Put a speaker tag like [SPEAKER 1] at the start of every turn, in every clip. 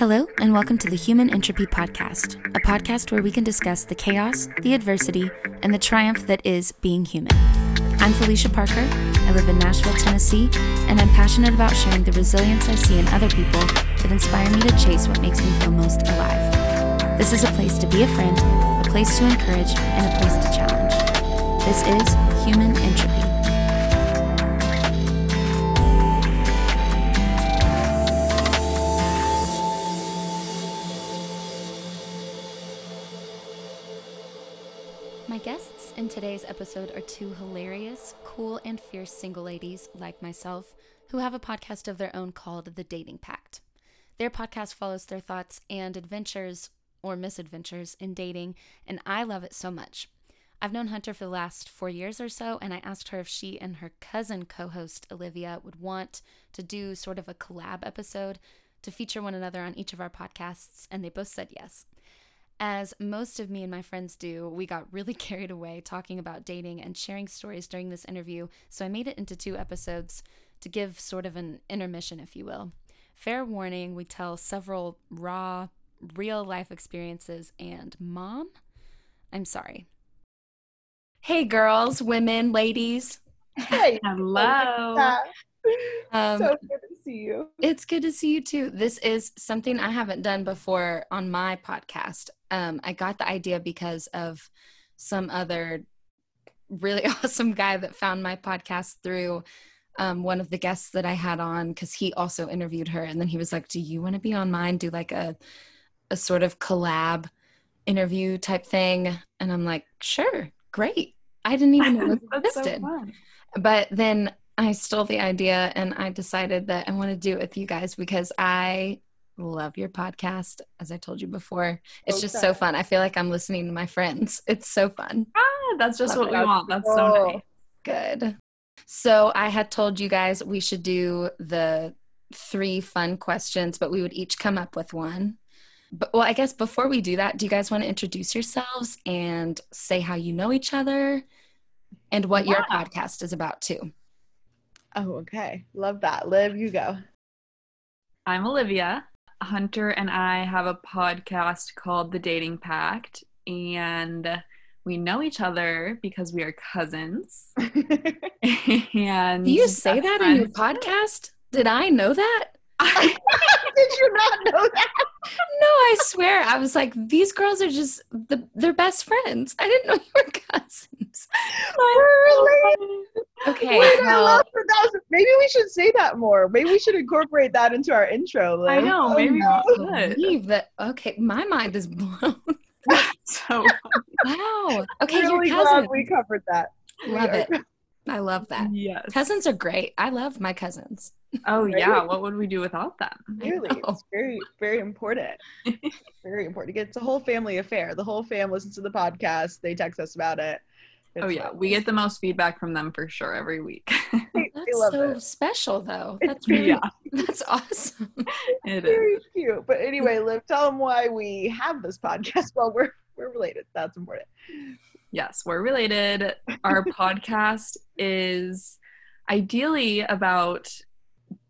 [SPEAKER 1] Hello, and welcome to the Human Entropy Podcast, a podcast where we can discuss the chaos, the adversity, and the triumph that is being human. I'm Felicia Parker. I live in Nashville, Tennessee, and I'm passionate about sharing the resilience I see in other people that inspire me to chase what makes me feel most alive. This is a place to be a friend, a place to encourage, and a place to challenge. This is Human Entropy. Episode are two hilarious, cool, and fierce single ladies like myself who have a podcast of their own called The Dating Pact. Their podcast follows their thoughts and adventures or misadventures in dating, and I love it so much. I've known Hunter for the last four years or so, and I asked her if she and her cousin co host Olivia would want to do sort of a collab episode to feature one another on each of our podcasts, and they both said yes. As most of me and my friends do, we got really carried away talking about dating and sharing stories during this interview, so I made it into two episodes to give sort of an intermission, if you will. Fair warning, we tell several raw, real life experiences, and mom, I'm sorry. Hey, girls, women, ladies.
[SPEAKER 2] Hey,
[SPEAKER 3] Hello.
[SPEAKER 1] Um,
[SPEAKER 2] so good to see you.
[SPEAKER 1] It's good to see you too. This is something I haven't done before on my podcast. Um, I got the idea because of some other really awesome guy that found my podcast through um, one of the guests that I had on because he also interviewed her, and then he was like, "Do you want to be on mine? Do like a a sort of collab interview type thing?" And I'm like, "Sure, great." I didn't even know it
[SPEAKER 3] so
[SPEAKER 1] existed.
[SPEAKER 3] fun.
[SPEAKER 1] but then I stole the idea and I decided that I want to do it with you guys because I love your podcast. As I told you before, it's
[SPEAKER 2] So
[SPEAKER 1] just so fun. I feel like I'm listening to my friends. It's so fun.
[SPEAKER 3] Ah, that's just
[SPEAKER 1] Love
[SPEAKER 3] what we
[SPEAKER 2] it.
[SPEAKER 3] want. That's so nice.
[SPEAKER 1] Good. So I had told you guys we should do the three fun questions, but we would each come up with one. But well, I guess before we do that, do you guys want to introduce yourselves and say how you know each other and what your podcast is about too?
[SPEAKER 2] Oh, okay. Love that. Liv, you go.
[SPEAKER 3] I'm Olivia. Hunter and I have a podcast called The Dating Pact, and we know each other because we are cousins. and
[SPEAKER 1] Do you say
[SPEAKER 3] best
[SPEAKER 1] that in your podcast? Did I know that?
[SPEAKER 2] Did you not know that?
[SPEAKER 1] No, I swear. I was like, these girls are just the they're best friends. I didn't know you were cousins.
[SPEAKER 2] We're related.
[SPEAKER 1] Okay,
[SPEAKER 2] Wait, I love that. that was, maybe we should say that more. Maybe we should incorporate that into our intro. Liv.
[SPEAKER 3] I know,
[SPEAKER 2] Oh,
[SPEAKER 3] maybe
[SPEAKER 2] no.
[SPEAKER 3] we should.
[SPEAKER 1] believe that. Okay, my mind is blown.
[SPEAKER 3] So
[SPEAKER 1] Wow. Okay,
[SPEAKER 2] really
[SPEAKER 1] your
[SPEAKER 2] glad
[SPEAKER 1] cousins.
[SPEAKER 2] we covered that.
[SPEAKER 1] Love
[SPEAKER 2] We
[SPEAKER 1] it. I love that.
[SPEAKER 3] yes.
[SPEAKER 1] Cousins are great. I love my cousins.
[SPEAKER 3] Oh
[SPEAKER 2] Right?
[SPEAKER 3] yeah. What would we do without them?
[SPEAKER 2] Really, it's very, very important. very important. It's a whole family affair. The whole fam listens to the podcast. They text us about it.
[SPEAKER 3] Oh yeah,
[SPEAKER 2] fun.
[SPEAKER 3] we get the most feedback from them for sure every week.
[SPEAKER 1] That's so
[SPEAKER 2] it.
[SPEAKER 1] special, though. That's
[SPEAKER 2] very-
[SPEAKER 3] yeah,
[SPEAKER 1] that's awesome.
[SPEAKER 3] it is.
[SPEAKER 2] very cute. But anyway, Liv, tell them why we have this podcast. Well, we're we're related. That's important.
[SPEAKER 3] Yes, we're related. Our podcast is ideally about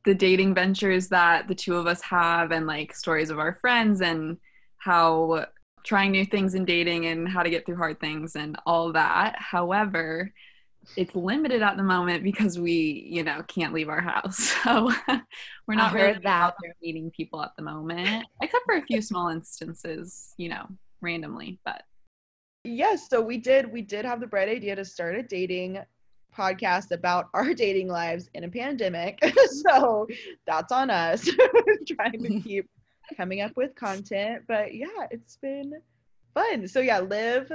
[SPEAKER 3] the dating ventures that the two of us have and like stories of our friends and how trying new things in dating and how to get through hard things and all that. However, it's limited at the moment because we, you know, can't leave our house. So we're not really
[SPEAKER 1] that.
[SPEAKER 3] out there meeting people at the moment, except for a few small instances, you know, randomly. But
[SPEAKER 2] Yes, so we did we did have the bright idea to start a dating podcast about our dating lives in a pandemic. so that's on us trying to keep coming up with content. But yeah, it's been fun. So yeah, Liv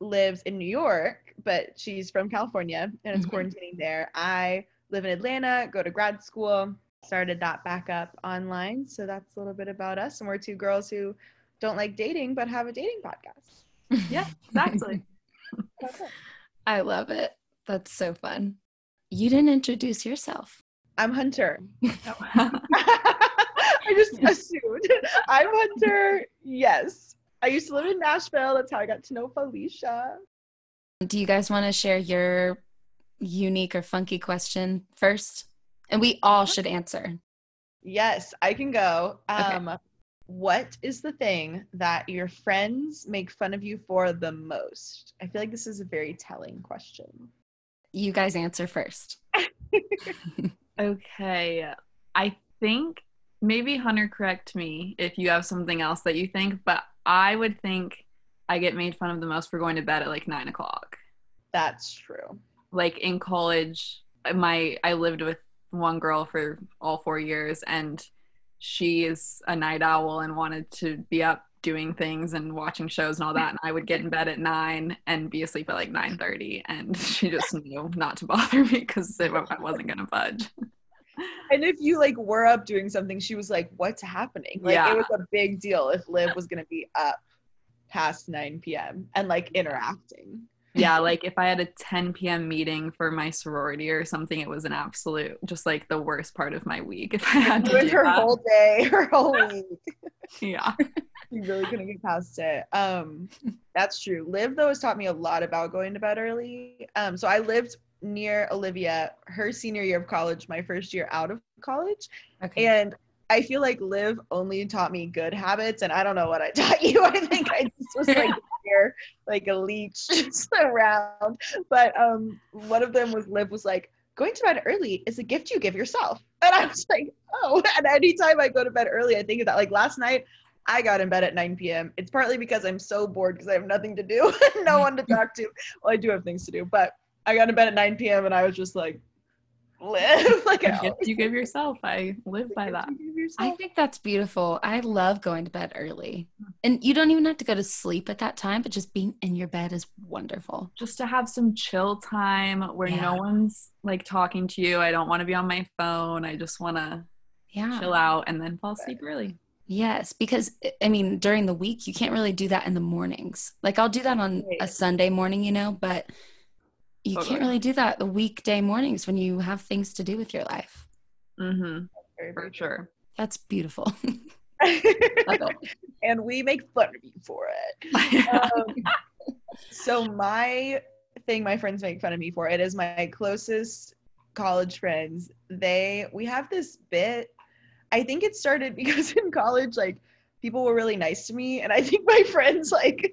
[SPEAKER 2] lives in New York, but she's from California and is
[SPEAKER 1] Mhm.
[SPEAKER 2] quarantining there. I live in Atlanta, go to grad school, started that back up online. So that's a little bit about us. And we're two girls who don't like dating but have a dating podcast.
[SPEAKER 3] yeah, exactly.
[SPEAKER 1] I love it. That's so fun. You didn't introduce yourself.
[SPEAKER 2] I'm Hunter. I just assumed. I'm Hunter. Yes. I used to live in Nashville. That's how I got to know Felicia.
[SPEAKER 1] Do you guys want to share your unique or funky question first? And we all should answer.
[SPEAKER 2] Yes, I can go.
[SPEAKER 1] Okay.
[SPEAKER 2] Um, what is the thing that your friends make fun of you for the most? I feel like this is a very telling question.
[SPEAKER 1] You guys answer first.
[SPEAKER 3] Okay. I think maybe Hunter correct me if you have something else that you think, but I would think I get made fun of the most for going to bed at like nine o'clock.
[SPEAKER 2] That's true.
[SPEAKER 3] Like in college, my I lived with one girl for all four years and she is a night owl and wanted to be up doing things and watching shows and all that and i would get in bed at 9 and be asleep at like 9.30 and she just knew not to bother me because i wasn't going to budge
[SPEAKER 2] And if you like were up doing something, she was like, "What's happening?" Like
[SPEAKER 3] Yeah.
[SPEAKER 2] it was a big deal if Liv was gonna be up past 9 p.m. and like interacting.
[SPEAKER 3] Yeah like if i had a 10 p.m meeting for my sorority or something it was an absolute just like the worst part of my week if i had to
[SPEAKER 2] her
[SPEAKER 3] that.
[SPEAKER 2] whole day, her whole week.
[SPEAKER 3] yeah
[SPEAKER 2] You really couldn't get past it. Um, that's true. Liv though has taught me a lot about going to bed early. Um, so I lived near Olivia her senior year of college, my first year out of college,
[SPEAKER 1] Okay.
[SPEAKER 2] and I feel like Liv only taught me good habits, and I don't know what I taught you. I think I just was like here, like a leech just around. But um, one of them was Liv was like, going to bed early is a gift you give yourself, and I was like, oh. And anytime I go to bed early, I think of that. Like last night. I got in bed at 9 p.m. It's partly because I'm so bored because I have nothing to do, no one to talk to. Well, I do have things to do, but I got in bed at 9 p.m. and I was just like, live like
[SPEAKER 3] a gift you give yourself i live by that
[SPEAKER 1] I think that's beautiful. I love going to bed early. And you don't even have to go to sleep at that time, but just being in your bed is wonderful.
[SPEAKER 3] just to have some chill time where
[SPEAKER 1] Yeah.
[SPEAKER 3] no one's like talking to you i don't want to be on my phone i just want to
[SPEAKER 1] Yeah.
[SPEAKER 3] chill out and then fall asleep early
[SPEAKER 1] Yes, because I mean, during the week, you can't really do that in the mornings. Like, I'll do that on a Sunday morning, you know, but you
[SPEAKER 3] Totally.
[SPEAKER 1] can't really do that the weekday mornings when you have things to do with your life.
[SPEAKER 3] mm-hmm
[SPEAKER 2] Very,
[SPEAKER 3] for
[SPEAKER 2] very
[SPEAKER 3] sure
[SPEAKER 1] That's beautiful.
[SPEAKER 2] true.
[SPEAKER 1] Love it.
[SPEAKER 2] and we make fun of you for it. Um, so my thing my friends make fun of me for it is my closest college friends. They we have this bit. I think it started because in college, like people were really nice to me, and I think my friends like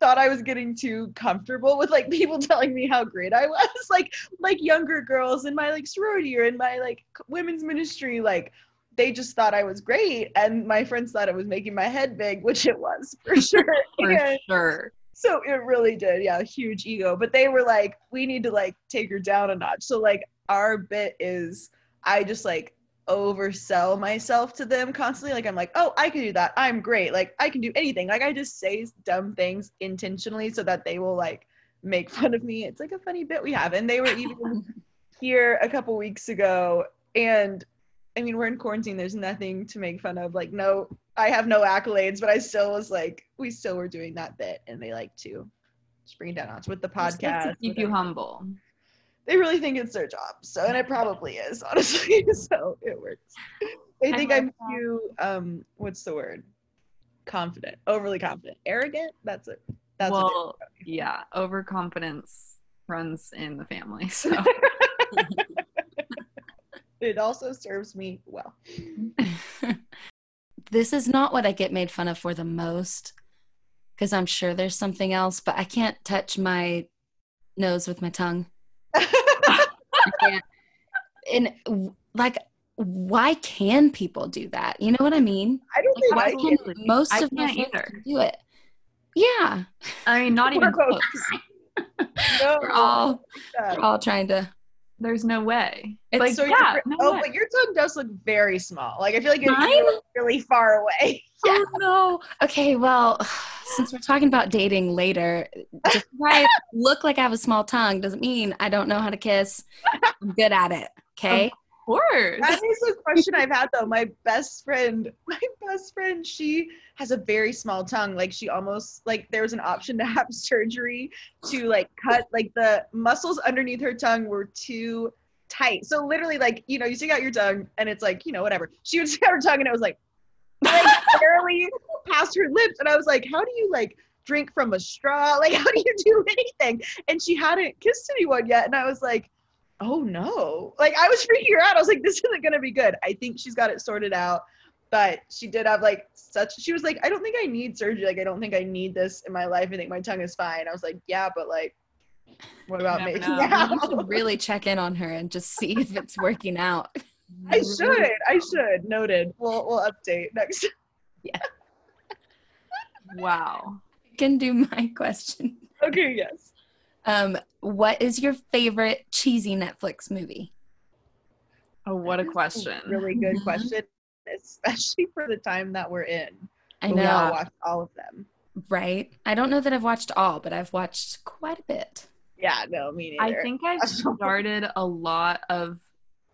[SPEAKER 2] thought I was getting too comfortable with like people telling me how great I was, like like younger girls in my like sorority or in my like women's ministry, like they just thought I was great, and my friends thought it was making my head big, which it was for sure.
[SPEAKER 3] for
[SPEAKER 2] And
[SPEAKER 3] sure
[SPEAKER 2] so it really did, yeah, huge ego. But they were like, we need to like take her down a notch. So like our bit is, I just like oversell myself to them constantly. Like I'm like, oh, I can do that. I'm great. Like I can do anything. Like I just say dumb things intentionally so that they will like make fun of me. It's like a funny bit we have. And they were even here a couple weeks ago and I mean, we're in quarantine. There's nothing to make fun of. Like, no, I have no accolades, but I still was like, we still were doing that bit, and they like to just bring it down with the
[SPEAKER 3] Just like
[SPEAKER 2] podcast.
[SPEAKER 3] to keep you humble
[SPEAKER 2] They really think it's their job, so and it probably is, honestly. so it works. They think I'm too um, what's the word? Confident, overly confident, arrogant. That's it. That's
[SPEAKER 3] well yeah overconfidence runs in the family so
[SPEAKER 2] it also serves me well.
[SPEAKER 1] this is not what I get made fun of for the most because I'm sure there's something else, but I can't touch my nose with my tongue. I can't. And like, why can people do that? You know what I mean?
[SPEAKER 2] I don't think
[SPEAKER 1] Why
[SPEAKER 2] I
[SPEAKER 1] can
[SPEAKER 2] can.
[SPEAKER 1] most
[SPEAKER 3] I
[SPEAKER 1] of my
[SPEAKER 3] can't either.
[SPEAKER 1] do it? Yeah,
[SPEAKER 3] i mean not even
[SPEAKER 2] We're
[SPEAKER 3] close
[SPEAKER 2] No,
[SPEAKER 1] we're all
[SPEAKER 2] that.
[SPEAKER 1] we're all trying to.
[SPEAKER 3] There's no way
[SPEAKER 1] It's
[SPEAKER 3] like
[SPEAKER 2] So
[SPEAKER 3] yeah no
[SPEAKER 2] oh,
[SPEAKER 3] way.
[SPEAKER 2] but your tongue does look very small. Like I feel like
[SPEAKER 1] Mine?
[SPEAKER 2] really far away.
[SPEAKER 1] Oh no. Okay, well, since we're talking about dating later, just I look like I have a small tongue doesn't mean I don't know how to kiss. I'm good at it. Okay.
[SPEAKER 3] Course
[SPEAKER 2] That is a question I've had though. My best friend, my best friend, she has a very small tongue. Like she almost like there was an option to have surgery to like cut like the muscles underneath her tongue were too tight. So literally like, you know, you stick out your tongue and it's like, you know, whatever. She would stick out her tongue and it was like like barely past her lips. And I was like, how do you like drink from a straw? Like how do you do anything? And she hadn't kissed anyone yet. And I was like, oh no. Like I was freaking her out. I was like, this isn't gonna be good. I think she's got it sorted out. but she did have like such she was like i don't think i need surgery like i don't think i need this in my life i think my tongue is fine i was like yeah but like what about
[SPEAKER 3] me?
[SPEAKER 2] making
[SPEAKER 3] know.
[SPEAKER 2] out
[SPEAKER 1] You should really check in on her and just see if it's working out.
[SPEAKER 2] i should i should noted we'll we'll update next Yeah.
[SPEAKER 3] Wow.
[SPEAKER 1] Can do my question.
[SPEAKER 2] okay yes
[SPEAKER 1] Um, what is your favorite cheesy Netflix movie?
[SPEAKER 3] Oh, what a
[SPEAKER 2] That's
[SPEAKER 3] question.
[SPEAKER 2] really good
[SPEAKER 1] Mhm.
[SPEAKER 2] question especially for the time that we're in
[SPEAKER 1] I
[SPEAKER 2] But we all
[SPEAKER 1] know,
[SPEAKER 2] watched all of them
[SPEAKER 1] right? I don't know that I've watched all, but I've watched quite a bit.
[SPEAKER 2] yeah no me neither.
[SPEAKER 3] I think I've started a lot of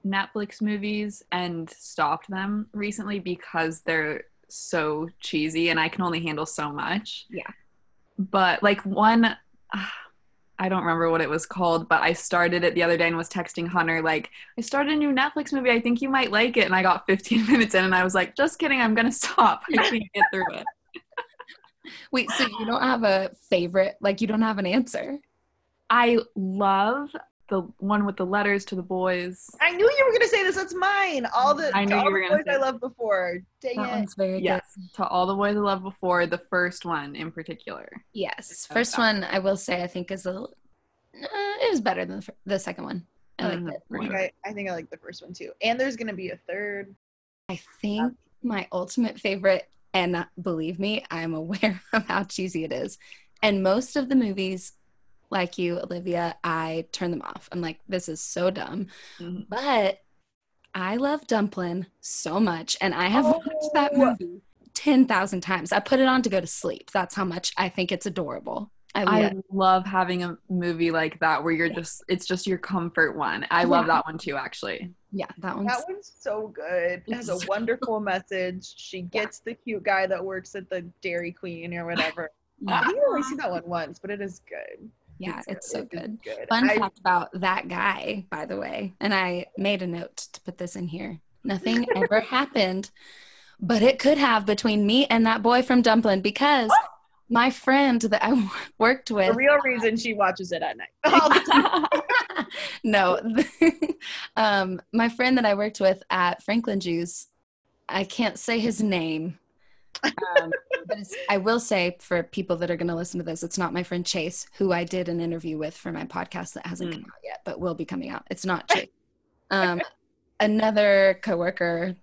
[SPEAKER 3] Netflix movies and stopped them recently because they're so cheesy and I can only handle so much.
[SPEAKER 1] Yeah.
[SPEAKER 3] But like one I don't remember what it was called, but I started it the other day and was texting Hunter like, I started a new Netflix movie. I think you might like it. And I got 15 minutes in and I was like, just kidding. I'm going to stop. I can't get through it.
[SPEAKER 1] Wait, so you don't have a favorite? Like you don't have an answer?
[SPEAKER 3] I love the one with the letters to the boys.
[SPEAKER 2] I knew you were gonna say this. That's mine. All the
[SPEAKER 3] I knew
[SPEAKER 2] all
[SPEAKER 3] you were
[SPEAKER 2] the boys
[SPEAKER 3] say
[SPEAKER 2] I loved before. Dang
[SPEAKER 1] That
[SPEAKER 2] it.
[SPEAKER 1] one's very
[SPEAKER 3] Yes,
[SPEAKER 1] good.
[SPEAKER 3] to all the boys I loved before, the first one in particular.
[SPEAKER 1] Yes, first
[SPEAKER 3] that
[SPEAKER 1] one I will say I think is a little- uh, it was better than the, fir- the second one. I liked
[SPEAKER 3] Mhm,
[SPEAKER 1] it.
[SPEAKER 2] I think
[SPEAKER 3] sure.
[SPEAKER 2] I, I think I like the first one too. And there's gonna be a third.
[SPEAKER 1] I think my ultimate favorite, and uh, believe me, I'm aware of how cheesy it is. And most of the movies, like you, Olivia, I turn them off. I'm like, this is so dumb.
[SPEAKER 3] Mhm.
[SPEAKER 1] But I love Dumplin' so much, and I have watched that
[SPEAKER 2] Oh.
[SPEAKER 1] movie 10,000 times. I put it on to go to sleep. That's how much I think it's adorable. I love
[SPEAKER 3] I love having a movie like that where you're just it's just your comfort one. I love that one too actually.
[SPEAKER 1] Yeah, that one's.
[SPEAKER 2] That one's so good. It has a wonderful message. She gets the cute guy that works at the Dairy Queen or whatever. I think I only see that one once, but it is good.
[SPEAKER 1] Yeah, it's so good.
[SPEAKER 2] good.
[SPEAKER 1] Fun
[SPEAKER 2] I-
[SPEAKER 1] fact about that guy, by the way, and I made a note to put this in here. Nothing ever happened, but it could have between me and that boy from Dumplin' because my friend that I worked with.
[SPEAKER 2] The real reason she watches it at night. All the time.
[SPEAKER 1] no, um, my friend that I worked with at Franklin Juice, I can't say his name. Um, but it's, I will say for people that are going to listen to this, it's not my friend Chase, who I did an interview with for my podcast that hasn't
[SPEAKER 3] Mm.
[SPEAKER 1] come out yet, but will be coming out. It's not Chase. Um, another coworker,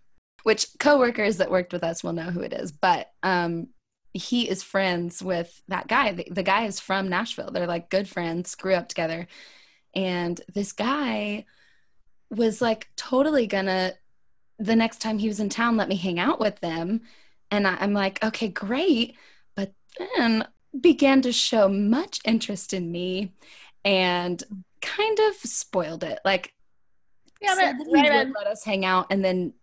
[SPEAKER 1] which coworkers that worked with us will know who it is, but um, he is friends with that guy. The, the guy is from Nashville. They're like good friends, grew up together. And this guy was like totally gonna, the next time he was in town, let me hang out with them. And I, I'm like, okay, great. But then began to show much interest in me and kind of spoiled it. Like,
[SPEAKER 2] yeah,
[SPEAKER 1] that he would let us hang out. And then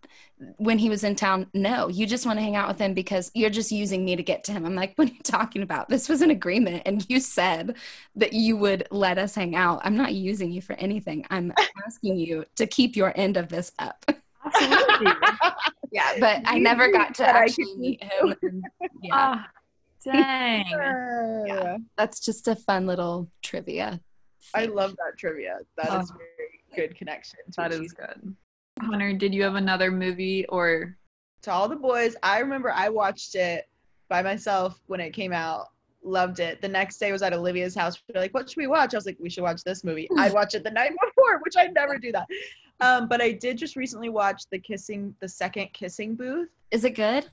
[SPEAKER 1] when he was in town, no, you just want to hang out with him because you're just using me to get to him. I'm like, what are you talking about? This was an agreement. And you said that you would let us hang out. I'm not using you for anything. I'm asking you to keep your end of this up.
[SPEAKER 3] Absolutely.
[SPEAKER 1] yeah, but I never got to actually meet him. And, yeah,
[SPEAKER 3] Ah, dang.
[SPEAKER 1] Yeah. that's just a fun little trivia.
[SPEAKER 2] I love that trivia. That is
[SPEAKER 3] Oh.
[SPEAKER 2] very good connection. To
[SPEAKER 3] That
[SPEAKER 2] a
[SPEAKER 3] is
[SPEAKER 2] cheese-
[SPEAKER 3] good. Hunter, did you have another movie or
[SPEAKER 2] To all the boys, I remember I watched it by myself when it came out. Loved it. The next day was at Olivia's house. We're like, what should we watch? I was like, we should watch this movie. I watched it the night before, which I never do that. Um, but I did just recently watch the kissing, the second kissing booth.
[SPEAKER 1] Is it good?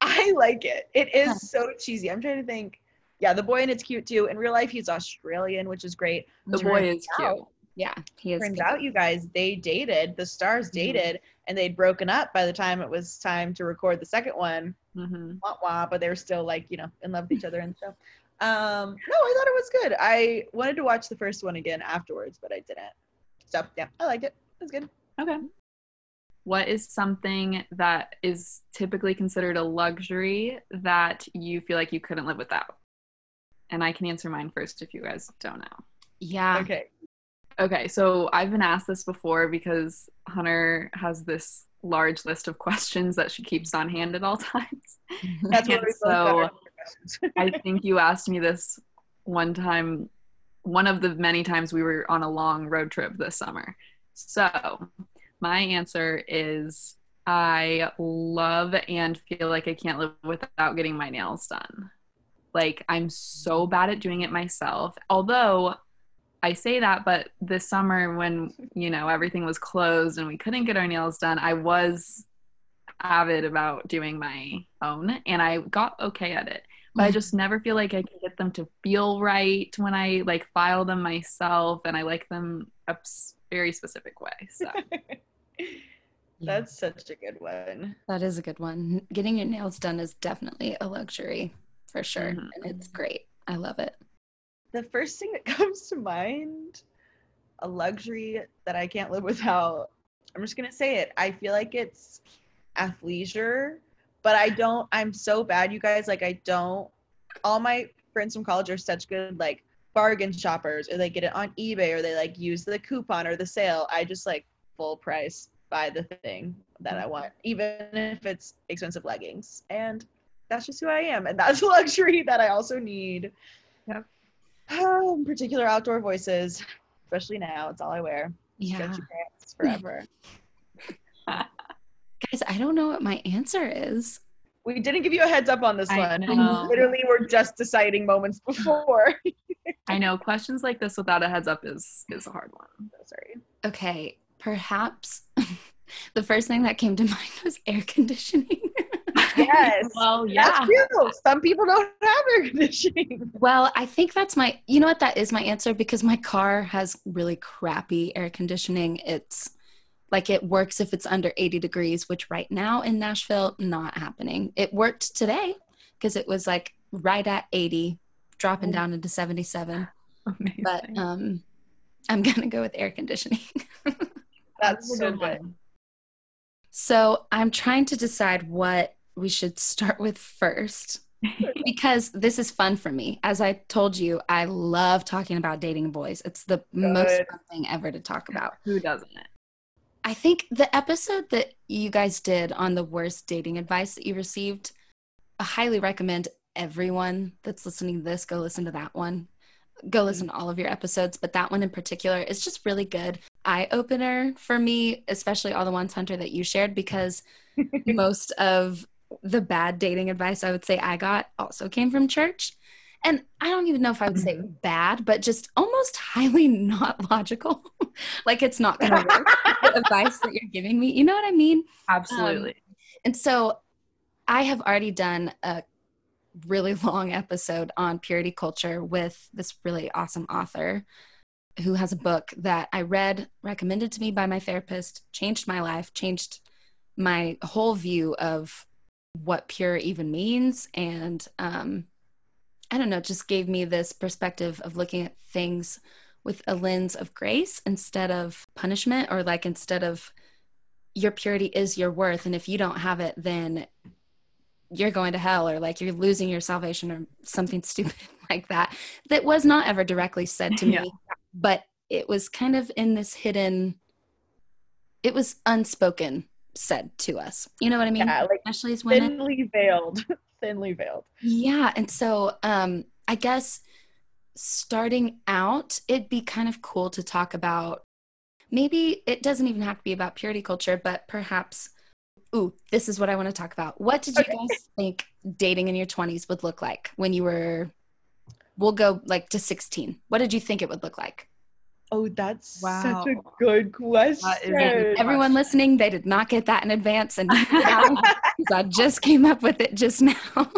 [SPEAKER 2] I like it. It is so cheesy. I'm trying to think. Yeah, the boy and it's cute too. In real life, he's Australian, which is great.
[SPEAKER 3] the boy is
[SPEAKER 2] out-
[SPEAKER 3] cute?
[SPEAKER 1] Yeah, he is.
[SPEAKER 2] Turns
[SPEAKER 1] good.
[SPEAKER 2] out, you guys, they dated. The stars
[SPEAKER 3] Mhm.
[SPEAKER 2] dated, and they'd broken up by the time it was time to record the second one.
[SPEAKER 3] hmm
[SPEAKER 2] Wah, wah, but they were still like you know in love with each other and stuff. Um, no, I thought it was good. I wanted to watch the first one again afterwards, but I didn't. So yeah, I liked it. It was good.
[SPEAKER 3] Okay. What is something that is typically considered a luxury that you feel like you couldn't live without? And I can answer mine first if you guys don't know.
[SPEAKER 1] Yeah.
[SPEAKER 2] Okay.
[SPEAKER 3] Okay, so I've been asked this before because Hunter has this large list of questions that she keeps on hand at all times.
[SPEAKER 2] That's what we both
[SPEAKER 3] so
[SPEAKER 2] questions.
[SPEAKER 3] I think you asked me this one time, one of the many times we were on a long road trip this summer. So, my answer is I love and feel like I can't live without getting my nails done. Like I'm so bad at doing it myself. Although I say that, but this summer when, you know, everything was closed and we couldn't get our nails done, I was avid about doing my own and I got okay at it. But I just never feel like I can get them to feel right when I like file them myself and I like them a very specific way. So
[SPEAKER 2] That's such a good one.
[SPEAKER 1] That is a good one. Getting your nails done is definitely a luxury for sure.
[SPEAKER 3] Mhm.
[SPEAKER 1] And it's great. I love it.
[SPEAKER 2] The first thing that comes to mind, a luxury that I can't live without. I'm just gonna say it. I feel like it's athleisure, but I don't. I'm so bad, you guys. Like I don't. All my friends from college are such good like bargain shoppers, or they get it on eBay, or they like use the coupon or the sale. I just like full price buy the thing that I want, even if it's expensive leggings. And that's just who I am, and that's a luxury that I also need.
[SPEAKER 3] Yep.
[SPEAKER 2] Um, particular outdoor voices, especially now. It's all I wear.
[SPEAKER 1] Yeah.
[SPEAKER 2] Stretchy pants forever.
[SPEAKER 1] Guys, I don't know what my answer is.
[SPEAKER 2] we didn't give you a heads up on this
[SPEAKER 3] I
[SPEAKER 2] one.
[SPEAKER 3] know.
[SPEAKER 2] Literally, we're just deciding moments before.
[SPEAKER 3] I know questions like this without a heads up is is a hard one.
[SPEAKER 2] Sorry.
[SPEAKER 1] Okay, perhaps the first thing that came to mind was air conditioning.
[SPEAKER 2] Yes.
[SPEAKER 3] Well,
[SPEAKER 2] That's true. Some people don't have air conditioning.
[SPEAKER 1] well, I think that's my, you know what, that is my answer because my car has really crappy air conditioning. It's like it works if it's under 80 degrees, which right now in Nashville, not happening. It worked today because it was like right at 80, dropping down into 77.
[SPEAKER 3] Amazing.
[SPEAKER 1] But um, I'm going to go with air conditioning.
[SPEAKER 2] That's
[SPEAKER 3] a
[SPEAKER 2] so
[SPEAKER 3] good
[SPEAKER 2] good.
[SPEAKER 3] one.
[SPEAKER 1] So I'm trying to decide what we should start with first because this is fun for me. As I told you, I love talking about dating boys. It's the most fun thing ever to talk about.
[SPEAKER 3] Who doesn't?
[SPEAKER 1] I think the episode that you guys did on the worst dating advice that you received, I highly recommend everyone that's listening to this go listen to that one. Go listen to all of your episodes, but that one in particular is just really good. Eye opener for me, especially all the ones, Hunter, that you shared, because most of the bad dating advice I would say I got also came from church. And I don't even know if I would say mm-hmm. bad, but just almost highly not logical. like it's not going to work. the advice that you're giving me. You know what I mean?
[SPEAKER 3] Um, Absolutely.
[SPEAKER 1] And so I have already done a really long episode on purity culture with this really awesome author who has a book that I read, recommended to me by my therapist, changed my life, changed my whole view of what pure even means. And um, I don't know, just gave me this perspective of looking at things with a lens of grace instead of punishment, or like instead of your purity is your worth. And if you don't have it, then you're going to hell or like you're losing your salvation or something stupid like that. That was not ever directly said to me,
[SPEAKER 3] Yeah.
[SPEAKER 1] but it was kind of in this hidden, it was unspoken said to us. You know what I mean?
[SPEAKER 2] Yeah, like
[SPEAKER 1] Especially as women.
[SPEAKER 2] thinly veiled. thinly veiled.
[SPEAKER 1] Yeah. And so um, I guess starting out, it'd be kind of cool to talk about maybe it doesn't even have to be about purity culture, but perhaps, ooh, this is what I want to talk about. What did you
[SPEAKER 2] Okay.
[SPEAKER 1] guys think dating in your 20s would look like when you were, we'll go like to 16? What did you think it would look like?
[SPEAKER 2] Oh, that's such a good question.
[SPEAKER 3] That is
[SPEAKER 1] Everyone
[SPEAKER 3] question.
[SPEAKER 1] listening, they did not get that in advance. And now, 'cause I just came up with it just now.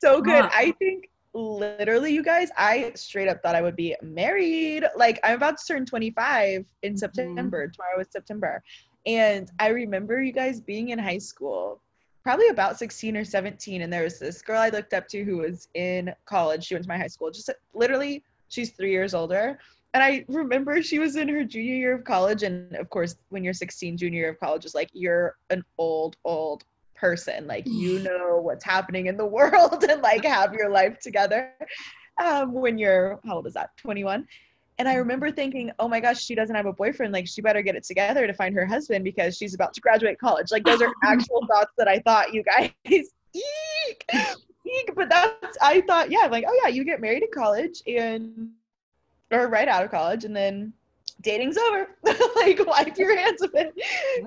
[SPEAKER 2] so good.
[SPEAKER 3] Huh.
[SPEAKER 2] I think literally, you guys, I straight up thought I would be married. Like I'm about to turn 25 in mm-hmm. September. Tomorrow is September. And I remember you guys being in high school, probably about 16 or 17. And there was this girl I looked up to who was in college. She went to my high school. Just literally, she's three years older. And I remember she was in her junior year of college. And of course, when you're 16, junior year of college is like you're an old, old person. Like you know what's happening in the world and like have your life together. Um, when you're how old is that? 21. And I remember thinking, oh my gosh, she doesn't have a boyfriend. Like she better get it together to find her husband because she's about to graduate college. Like those are actual thoughts that I thought you guys. Eek! Eek! But that's I thought, yeah, like, oh yeah, you get married in college and or right out of college and then dating's over. like wipe your hands of it.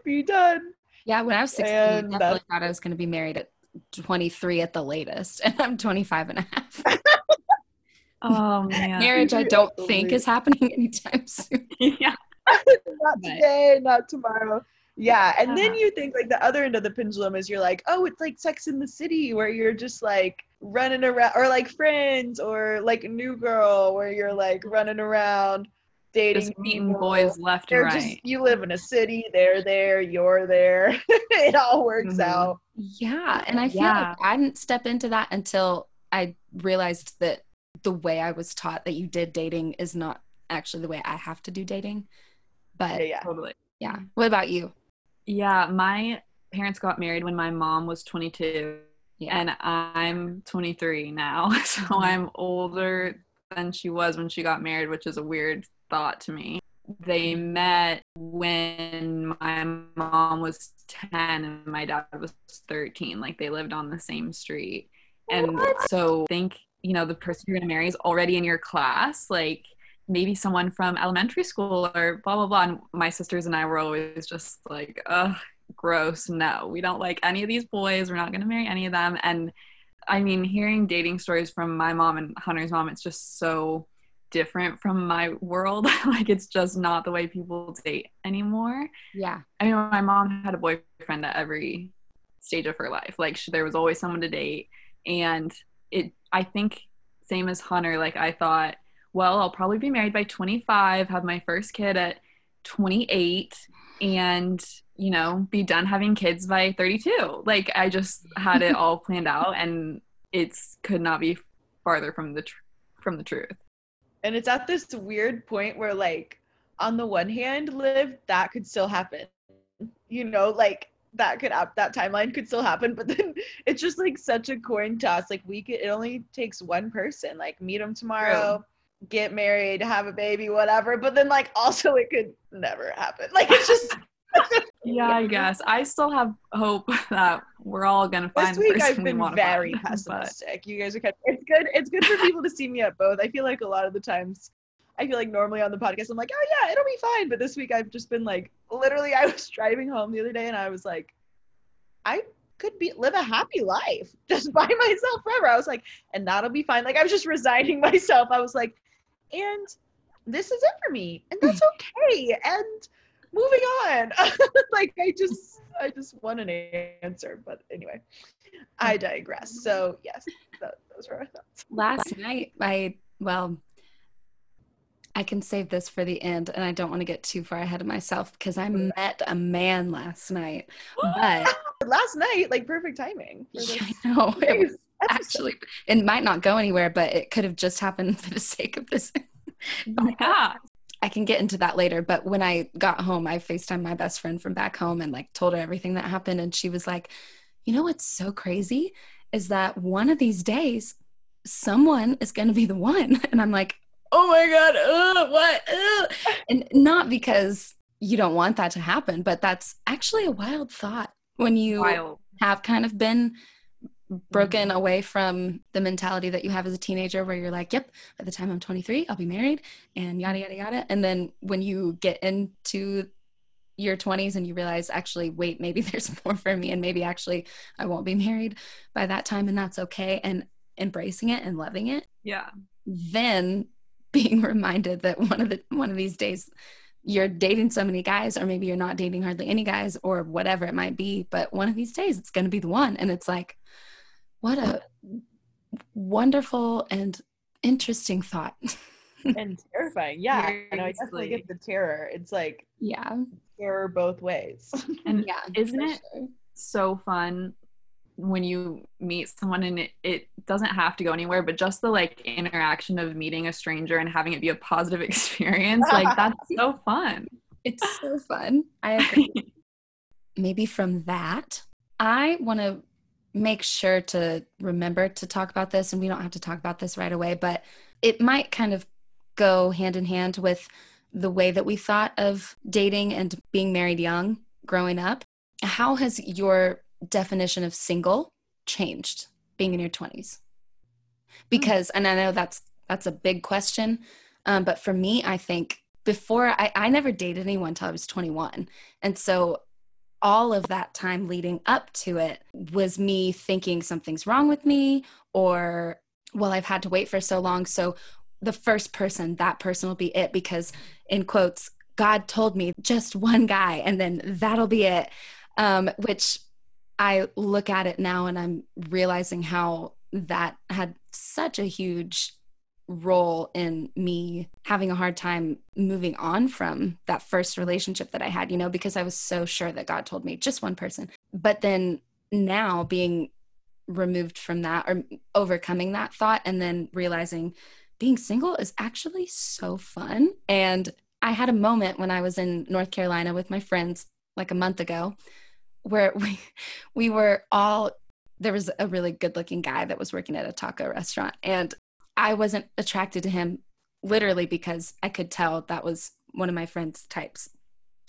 [SPEAKER 2] Be done.
[SPEAKER 1] Yeah, when I was 16,
[SPEAKER 2] And
[SPEAKER 1] I definitely thought I was going to be married at 23 at the latest, and I'm 25 and a half.
[SPEAKER 3] Oh man.
[SPEAKER 1] Marriage, I don't think is happening anytime soon.
[SPEAKER 3] yeah.
[SPEAKER 2] not
[SPEAKER 1] But-
[SPEAKER 2] today, not tomorrow. Yeah, and then you think like the other end of the pendulum is you're like, oh, it's like Sex in the City where you're just like running around, or like Friends, or like New Girl where you're like running around dating
[SPEAKER 3] Just meeting
[SPEAKER 2] people.
[SPEAKER 3] boys left and
[SPEAKER 2] They're
[SPEAKER 3] right.
[SPEAKER 2] just you live in a city, they're there, you're there. it all works
[SPEAKER 3] Mhm.
[SPEAKER 2] out.
[SPEAKER 1] Yeah, and I feel
[SPEAKER 3] Yeah.
[SPEAKER 1] like I didn't step into that until I realized that the way I was taught that you did dating is not actually the way I have to do dating. But
[SPEAKER 2] Yeah, yeah.
[SPEAKER 3] Totally.
[SPEAKER 1] yeah. What about you?
[SPEAKER 3] Yeah, my parents got married when my mom was 22
[SPEAKER 1] Yeah.
[SPEAKER 3] and I'm 23 now. So mm-hmm. I'm older than she was when she got married, which is a weird thought to me. They mm-hmm. met when my mom was 10 and my dad was 13. Like they lived on the same street. And so I think, you know, the person you're going to marry is already in your class. Like maybe someone from elementary school or blah, blah, blah. And my sisters and I were always just like, ugh, gross. No, we don't like any of these boys. We're not going to marry any of them. And I mean, hearing dating stories from my mom and Hunter's mom, it's just so different from my world. like, it's just not the way people date anymore.
[SPEAKER 1] Yeah.
[SPEAKER 3] I mean, my mom had a boyfriend at every stage of her life. Like, she, there was always someone to date. And it, I think, same as Hunter, like, I thought, well, I'll probably be married by 25, have my first kid at 28, and, you know, be done having kids by 32. Like, I just had it all planned out, and it's could not be farther from the tr- from the truth.
[SPEAKER 2] And it's at this weird point where like on the one hand, live that could still happen. You know, like that could up that timeline could still happen, but then it's just like such a coin toss. Like we could it only takes one person. Like meet them tomorrow, get married, have a baby, whatever. But then like also it could never happen. Like it's just
[SPEAKER 3] Yeah, I guess I still have hope that we're all gonna find
[SPEAKER 2] this
[SPEAKER 3] the
[SPEAKER 2] week
[SPEAKER 3] person
[SPEAKER 2] I've
[SPEAKER 3] we
[SPEAKER 2] been
[SPEAKER 3] want
[SPEAKER 2] very
[SPEAKER 3] find, but-
[SPEAKER 2] pessimistic. You guys are kind of, it's good. It's good for people to see me at both. I feel like a lot of the times I feel like normally on the podcast I'm like, oh yeah, it'll be fine. But this week I've just been like, literally, I was driving home the other day and I was like, I could be live a happy life just by myself forever. I was like, and that'll be fine. Like I was just resigning myself. I was like, and this is it for me, and that's okay. And moving on. like I just I just want an answer. But anyway, I digress. So yes, that, those were our thoughts.
[SPEAKER 1] Last night, I, well, I can save this for the end, and I don't want to get too far ahead of myself because I mm. met a man last night. But
[SPEAKER 2] Last night, like perfect timing.
[SPEAKER 1] Yeah, I know it was actually it might not go anywhere, but it could have just happened for the sake of this.
[SPEAKER 3] Oh yeah.
[SPEAKER 1] I can get into that later. But when I got home, I FaceTimed my best friend from back home and like told her everything that happened. And she was like, you know what's so crazy is that one of these days, someone is going to be the one. And I'm like, oh my God, ugh, what? Ugh. And not because you don't want that to happen, but that's actually a wild thought when you
[SPEAKER 3] Wild.
[SPEAKER 1] have kind of been broken mm-hmm. away from the mentality that you have as a teenager where you're like, yep, by the time I'm 23, I'll be married and yada, yada, yada. And then when you get into your 20s and you realize, actually, wait, maybe there's more for me and maybe actually I won't be married by that time and that's okay. And embracing it and loving it,
[SPEAKER 3] Yeah.
[SPEAKER 1] then being reminded that one of the one of these days you're dating so many guys or maybe you're not dating hardly any guys or whatever it might be but one of these days it's going to be the one and it's like what a wonderful and interesting thought
[SPEAKER 2] and terrifying. Yeah, I know. I definitely get the terror. It's like
[SPEAKER 1] yeah
[SPEAKER 2] terror both ways.
[SPEAKER 3] And
[SPEAKER 1] yeah
[SPEAKER 3] isn't it
[SPEAKER 1] sure.
[SPEAKER 3] so fun when you meet someone and it, it doesn't have to go anywhere, but just the like interaction of meeting a stranger and having it be a positive experience, like that's so fun.
[SPEAKER 1] it's so fun. I agree. Maybe from that i want to make sure to remember to talk about this and we don't have to talk about this right away but it might kind of go hand in hand with the way that we thought of dating and being married young growing up. How has your definition of single changed being in your 20s because and i know that's that's a big question um, but for me i think before I, I never dated anyone until I was 21. And so all of that time leading up to it was me thinking something's wrong with me or well i've had to wait for so long. So the first person that person will be it because in quotes god told me just one guy and then that'll be it um, which i look at it now and i'm realizing how that had such a huge role in me having a hard time moving on from that first relationship that I had, you know, because I was so sure that God told me just one person. But then now being removed from that or overcoming that thought and then realizing being single is actually so fun. And I had a moment when I was in North Carolina with my friends like a month ago where we we were all there was a really good looking guy that was working at a taco restaurant and I wasn't attracted to him literally because I could tell that was one of my friend's types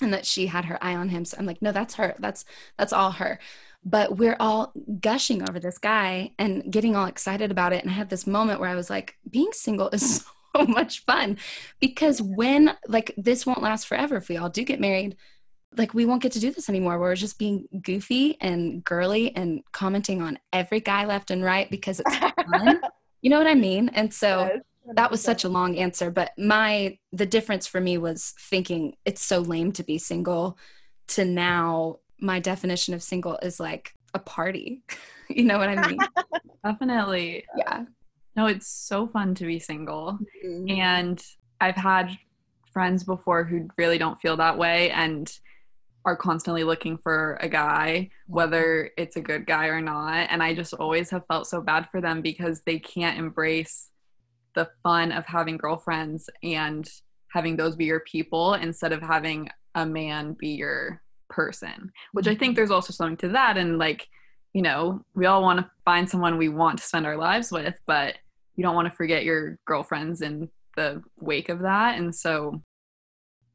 [SPEAKER 1] and that she had her eye on him. So I'm like, no, that's her. That's that's all her. But we're all gushing over this guy and getting all excited about it. And I had this moment where I was like, being single is so much fun because when like this won't last forever if we all do get married like we won't get to do this anymore we're just being goofy and girly and commenting on every guy left and right because it's fun you know what I mean? And so yes, that was such a long answer, but my the difference for me was thinking it's so lame to be single to now my definition of single is like a party. you know what I mean?
[SPEAKER 3] Definitely.
[SPEAKER 1] Yeah.
[SPEAKER 3] No, it's so fun to be single. Mm-hmm. And I've had friends before who really don't feel that way and are constantly looking for a guy, whether it's a good guy or not. And I just always have felt so bad for them because they can't embrace the fun of having girlfriends and having those be your people instead of having a man be your person, which I think mm-hmm. there's also something to that. And like, you know, we all want to find someone we want to spend our lives with, but you don't want to forget your girlfriends in the wake of that. And so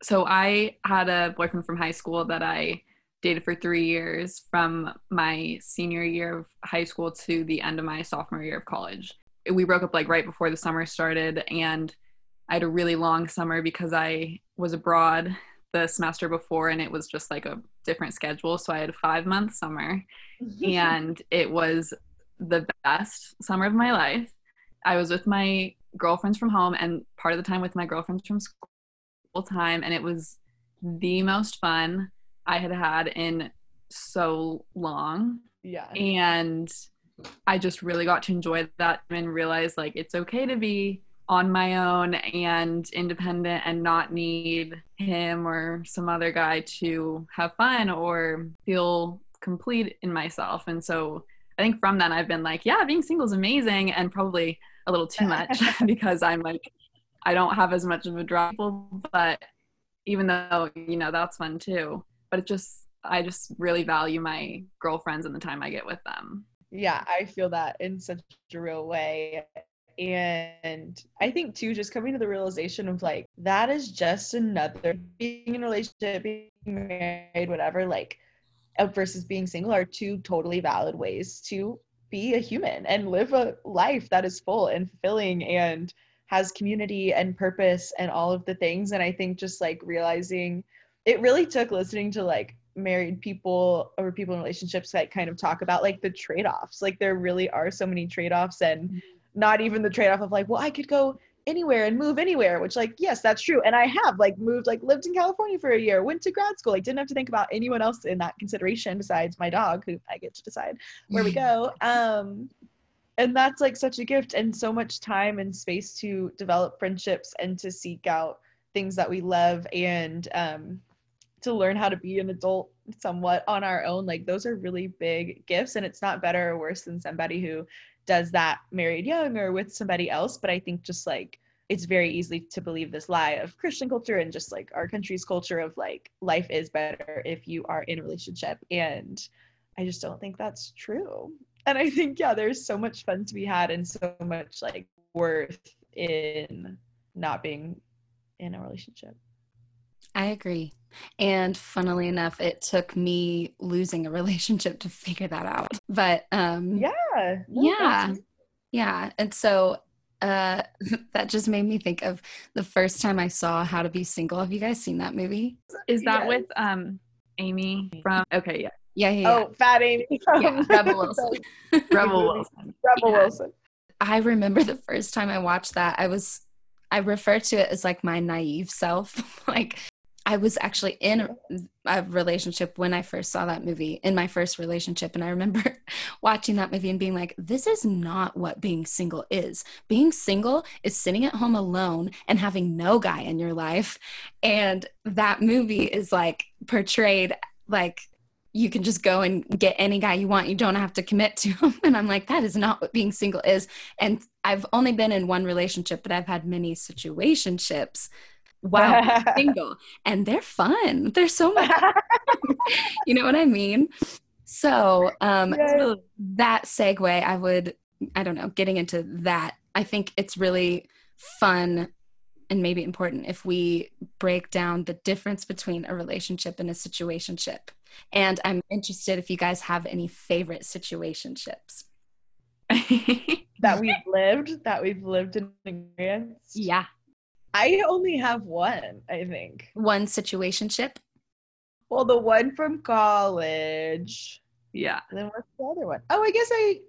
[SPEAKER 3] so I had a boyfriend from high school that I dated for three years from my senior year of high school to the end of my sophomore year of college. We broke up like right before the summer started, and I had a really long summer because I was abroad the semester before and it was just like a different schedule. So I had a five month summer, and it was the best summer of my life. I was with my girlfriends from home and part of the time with my girlfriends from school time and it was the most fun I had had in so long.
[SPEAKER 2] Yeah.
[SPEAKER 3] And I just really got to enjoy that and realize like it's okay to be on my own and independent and not need him or some other guy to have fun or feel complete in myself. And so I think from then I've been like, yeah, being single is amazing and probably a little too much because I'm like I don't have as much of a drive, but even though you know that's fun too. But it just I just really value my girlfriends and the time I get with them.
[SPEAKER 2] Yeah, I feel that in such a real way. And I think too, just coming to the realization of like that is just another being in a relationship, being married, whatever, like uh, versus being single are two totally valid ways to be a human and live a life that is full and fulfilling and has community and purpose and all of the things. And i think just like realizing it really took listening to like married people or people in relationships that kind of talk about like the trade-offs. Like there really are so many trade-offs and mm-hmm. not even the trade-off of like well i could go anywhere and move anywhere which like yes that's true. And i have like moved like lived in california for a year went to grad school. Like didn't have to think about anyone else in that consideration besides my dog who i get to decide where we go. Um and that's like such a gift and so much time and space to develop friendships and to seek out things that we love and um, to learn how to be an adult somewhat on our own. Like those are really big gifts and it's not better or worse than somebody who does that married young or with somebody else but i think just like it's very easy to believe this lie of christian culture and just like our country's culture of like life is better if you are in a relationship and i just don't think that's true and I think yeah, there's so much fun to be had and so much like worth in not being in a relationship.
[SPEAKER 1] I agree. And funnily enough, it took me losing a relationship to figure that out. But um
[SPEAKER 2] yeah.
[SPEAKER 1] yeah. Yeah. And so uh that just made me think of the first time I saw How to Be Single. Have you guys seen that movie?
[SPEAKER 3] Is that yes. with um Amy from okay, yeah.
[SPEAKER 1] Yeah, yeah, yeah.
[SPEAKER 2] Oh, Fat Amy. From
[SPEAKER 1] Yeah, Rebel Wilson.
[SPEAKER 3] Rebel Wilson.
[SPEAKER 2] Rebel
[SPEAKER 3] Yeah.
[SPEAKER 2] Wilson.
[SPEAKER 1] I remember the first time I watched that, I was, I refer to it as like my naive self. like, I was actually in a, a relationship when I first saw that movie, in my first relationship. And I remember watching that movie and being like, this is not what being single is. Being single is sitting at home alone and having no guy in your life. And that movie is like portrayed like, you can just go and get any guy you want. You don't have to commit to him. And I'm like, that is not what being single is. And I've only been in one relationship, but I've had many situationships while single. And they're fun. They're so much, you know what I mean? So um,
[SPEAKER 2] Yeah.
[SPEAKER 1] that segue, I would, I don't know, getting into that, I think it's really fun and maybe important if we break down the difference between a relationship and a situationship. And I'm interested if you guys have any favorite situationships.
[SPEAKER 2] that we've lived, that we've lived in experience.
[SPEAKER 1] Yeah.
[SPEAKER 2] I only have one, I think.
[SPEAKER 1] One situationship.
[SPEAKER 2] Well, the one from college.
[SPEAKER 3] yeah.
[SPEAKER 2] And then what's the other one? Oh, I guess I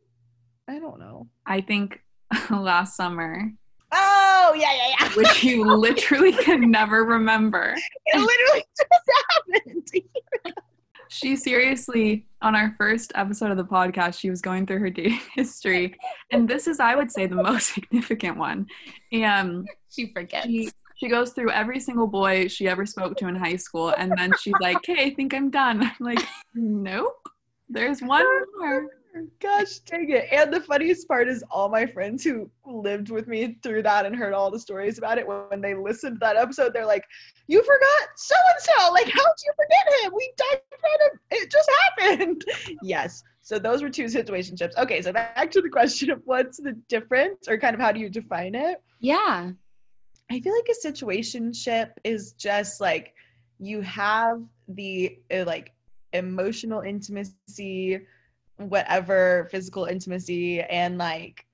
[SPEAKER 2] I don't know.
[SPEAKER 3] I think last summer,
[SPEAKER 2] Oh, yeah, yeah, yeah.
[SPEAKER 3] which you literally can never remember.
[SPEAKER 2] It literally just happened.
[SPEAKER 3] She seriously, on our first episode of the podcast, she was going through her dating history. And this is, I would say, the most significant one. And
[SPEAKER 1] She forgets.
[SPEAKER 3] she, she goes through every single boy she ever spoke to in high school. And then she's like, okay, I think I'm done. I'm like, nope, there's one more.
[SPEAKER 2] Gosh dang it. And the funniest part is all my friends who lived with me through that and heard all the stories about it when they listened to that episode, they're like, You forgot so and so. Like, how'd you forget him? We died in front of it just happened. yes. So those were two situationships. Okay, so back to the question of what's the difference or kind of how do you define it?
[SPEAKER 1] yeah.
[SPEAKER 2] I feel like a situationship is just like you have the uh, like emotional intimacy, whatever physical intimacy, and like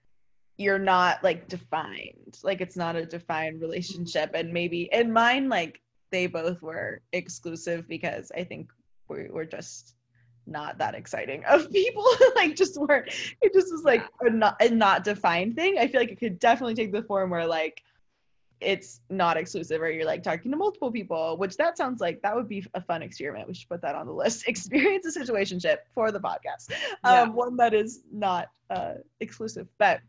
[SPEAKER 2] you're not like defined. Like it's not a defined relationship. And maybe in mine, like they both were exclusive because I think we were just not that exciting of people. like just weren't. It just was like a not a not defined thing. I feel like it could definitely take the form where like it's not exclusive or you're like talking to multiple people which that sounds like that would be a fun experiment we should put that on the list experience a situationship for the podcast
[SPEAKER 3] Yeah.
[SPEAKER 2] um one that is not uh exclusive but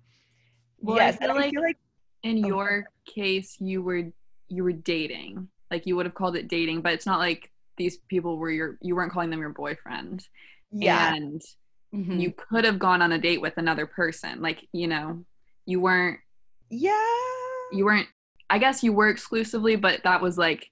[SPEAKER 3] Well, I
[SPEAKER 2] yes
[SPEAKER 3] feel
[SPEAKER 2] and I
[SPEAKER 3] like-
[SPEAKER 2] feel like
[SPEAKER 3] In
[SPEAKER 2] Oh,
[SPEAKER 3] your case, you were you were dating. Like you would have called it dating, but it's not like these people were your you weren't calling them your boyfriend.
[SPEAKER 2] yeah
[SPEAKER 3] And
[SPEAKER 1] Mhm.
[SPEAKER 3] you could have gone on a date with another person. Like, you know, you weren't
[SPEAKER 2] yeah
[SPEAKER 3] you weren't I guess you were exclusively, but that was like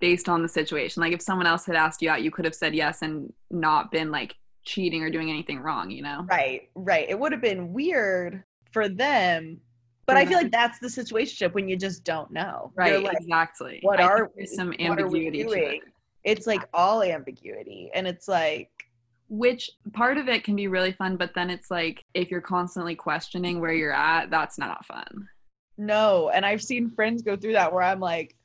[SPEAKER 3] based on the situation. Like if someone else had asked you out, you could have said yes and not been like cheating or doing anything wrong, you know?
[SPEAKER 2] right right it would have been weird for them but i feel like that's the situation when you just don't know
[SPEAKER 3] Right,
[SPEAKER 2] like,
[SPEAKER 3] exactly.
[SPEAKER 2] what
[SPEAKER 3] I
[SPEAKER 2] are we?
[SPEAKER 3] some
[SPEAKER 2] What are we
[SPEAKER 3] ambiguity it.
[SPEAKER 2] it's like all ambiguity and it's like
[SPEAKER 3] Which part of it can be really fun, but then it's like if you're constantly questioning where you're at, that's not fun.
[SPEAKER 2] No, and I've seen friends go through that where I'm like,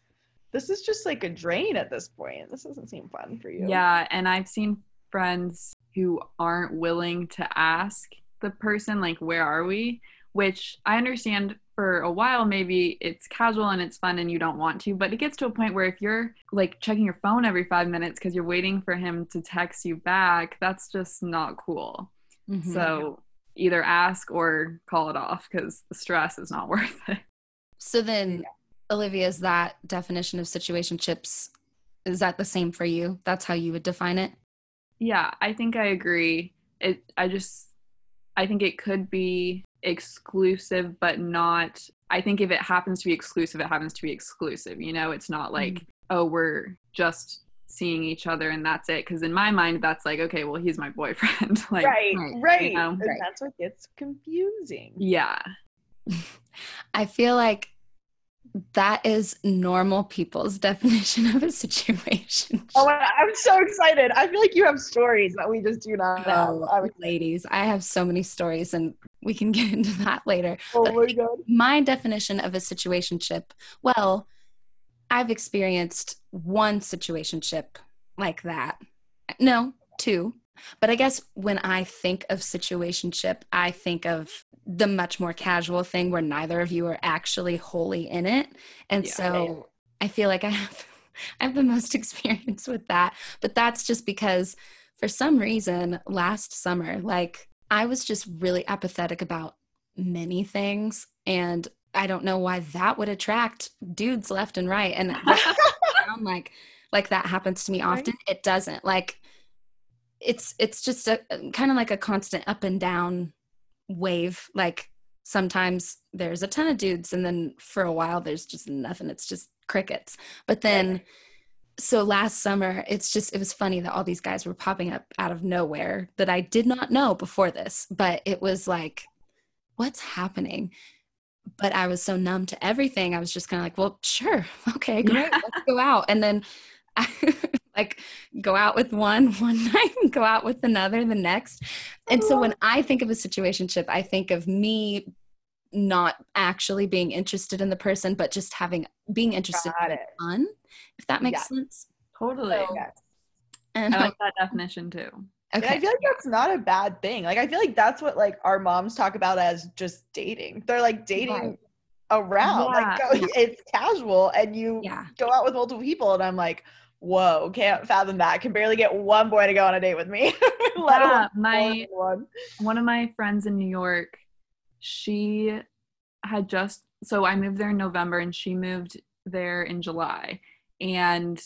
[SPEAKER 2] this is just like a drain at this point. This doesn't seem fun for you.
[SPEAKER 3] Yeah, and I've seen friends who aren't willing to ask the person like where are we, which I understand for a while maybe it's casual and it's fun and you don't want to, but it gets to a point where if you're like checking your phone every 5 minutes cuz you're waiting for him to text you back, that's just not cool.
[SPEAKER 1] Mhm.
[SPEAKER 3] So either ask or call it off cuz the stress is not worth it.
[SPEAKER 1] So then, Olivia, is that definition of situationships, is that the same for you? That's how you would define it?
[SPEAKER 3] Yeah, I think I agree. It I just I think it could be exclusive but not I think if it happens to be exclusive, it happens to be exclusive. You know, it's not like, mm-hmm. oh, we're just seeing each other and that's it. Because in my mind, that's like, okay, well, he's my boyfriend. like,
[SPEAKER 2] right,
[SPEAKER 1] right,
[SPEAKER 2] right.
[SPEAKER 3] you know?
[SPEAKER 2] And
[SPEAKER 1] Right.
[SPEAKER 2] that's what gets confusing.
[SPEAKER 3] yeah,
[SPEAKER 1] I feel like that is normal people's definition of a situation.
[SPEAKER 2] Oh, I'm so excited. I feel like you have stories that we just do not know.
[SPEAKER 1] Oh, ladies, I have so many stories and we can get into that later.
[SPEAKER 2] oh
[SPEAKER 1] But
[SPEAKER 2] my god.
[SPEAKER 1] my definition of a situationship, well, I've experienced one situationship like that. no, two. But I guess when I think of situationship, I think of the much more casual thing where neither of you are actually wholly in it. And
[SPEAKER 3] Yeah.
[SPEAKER 1] so I feel like I have I have the most experience with that. But that's just because for some reason last summer, like I was just really apathetic about many things and I don't know why that would attract dudes left and right. And sound like like that happens to me
[SPEAKER 2] Right.
[SPEAKER 1] often. It doesn't. Like it's it's just a uh, kind of like a constant up and down wave. Like sometimes there's a ton of dudes and then for a while there's just nothing. It's just crickets. But then so last summer it's just it was funny that all these guys were popping up out of nowhere that I did not know before this, but it was like what's happening? But I was so numb to everything. I was just kind of like, well, sure. Okay, great. Let's go out. And then I like go out with one one night and go out with another the next. And so when oh. I think of a situationship, I think of me not actually being interested in the person, but just having being interested
[SPEAKER 2] Got
[SPEAKER 1] in
[SPEAKER 2] it.
[SPEAKER 1] fun, if that makes
[SPEAKER 2] Yeah.
[SPEAKER 1] sense.
[SPEAKER 3] Totally.
[SPEAKER 1] So-
[SPEAKER 2] Yes.
[SPEAKER 1] And
[SPEAKER 3] I like that definition too.
[SPEAKER 2] And. I feel like that's not a bad thing. Like I feel like that's what like our moms talk about as just dating. They're like dating
[SPEAKER 1] Right.
[SPEAKER 2] around. Like go, it's casual and you
[SPEAKER 1] yeah.
[SPEAKER 2] go out with multiple people and I'm like, whoa, can't fathom that. Can barely get one boy to go on a date with me. Let
[SPEAKER 3] Yeah, my
[SPEAKER 2] one.
[SPEAKER 3] one of my friends in New York, she had just so I moved there in November and she moved there in July. And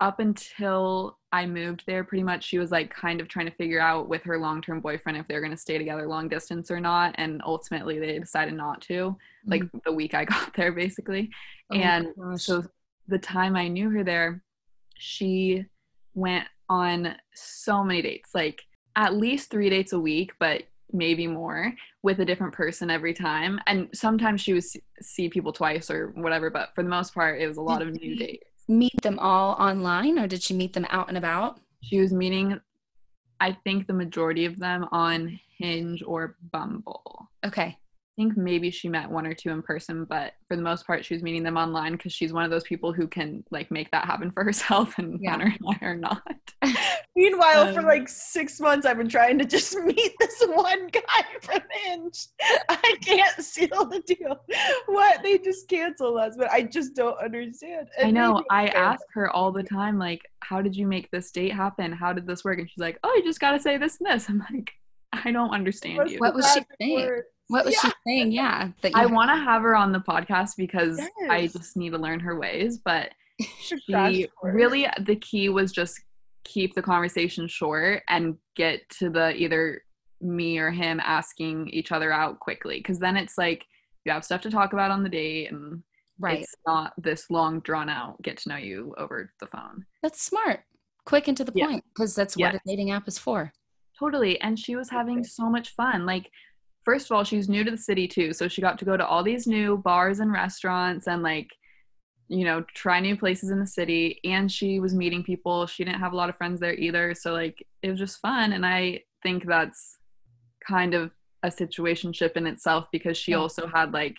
[SPEAKER 3] up until I moved there, pretty much she was like kind of trying to figure out with her long term boyfriend if they're going to stay together long distance or not. And ultimately, they decided not to, like the week I got there, basically.
[SPEAKER 1] Oh
[SPEAKER 3] and so the time I knew her there, she went on so many dates, like at least three dates a week, but maybe more with a different person every time. And sometimes she would see people twice or whatever, but for the most part, it was a lot of new dates.
[SPEAKER 1] Meet them all online or did she meet them out and about?
[SPEAKER 3] She was meeting, I think, the majority of them on Hinge or Bumble.
[SPEAKER 1] Okay.
[SPEAKER 3] I think maybe she met one or two in person, but for the most part, she was meeting them online because she's one of those people who can like make that happen for herself, and
[SPEAKER 1] Yeah.
[SPEAKER 3] Hunter and I are not.
[SPEAKER 2] Meanwhile, for
[SPEAKER 3] Um,
[SPEAKER 2] like six months, I've been trying to just meet this one guy from Hinge. I can't seal the deal. What? They just cancel us, but I just don't understand.
[SPEAKER 3] I
[SPEAKER 2] And
[SPEAKER 3] know. I
[SPEAKER 2] it's
[SPEAKER 3] ask her all the time, like, how did you make this date happen? How did this work? And she's like, oh, you just got to say this and this. I'm like, I don't understand
[SPEAKER 2] What's
[SPEAKER 3] you.
[SPEAKER 1] What was she saying?
[SPEAKER 2] word?
[SPEAKER 1] What was
[SPEAKER 2] Yeah.
[SPEAKER 1] she saying? Yeah. That
[SPEAKER 3] I want to have her on the podcast because I just need to learn her ways. But she really, the key was just keep the conversation short and get to the either me or him asking each other out quickly. Because then it's like you have stuff to talk about on the date and
[SPEAKER 1] right.
[SPEAKER 3] it's not this long drawn out get to know you over the phone.
[SPEAKER 1] That's smart. Quick and to the
[SPEAKER 3] Yeah.
[SPEAKER 1] point because that's
[SPEAKER 3] Yeah.
[SPEAKER 1] what a dating app is for.
[SPEAKER 3] Totally. And she was having so much fun. Like, first of all, she's new to the city too. So she got to go to all these new bars and restaurants and, like, you know, try new places in the city. And she was meeting people. She didn't have a lot of friends there either. So, like, it was just fun. And I think that's kind of a situationship in itself because she also had, like,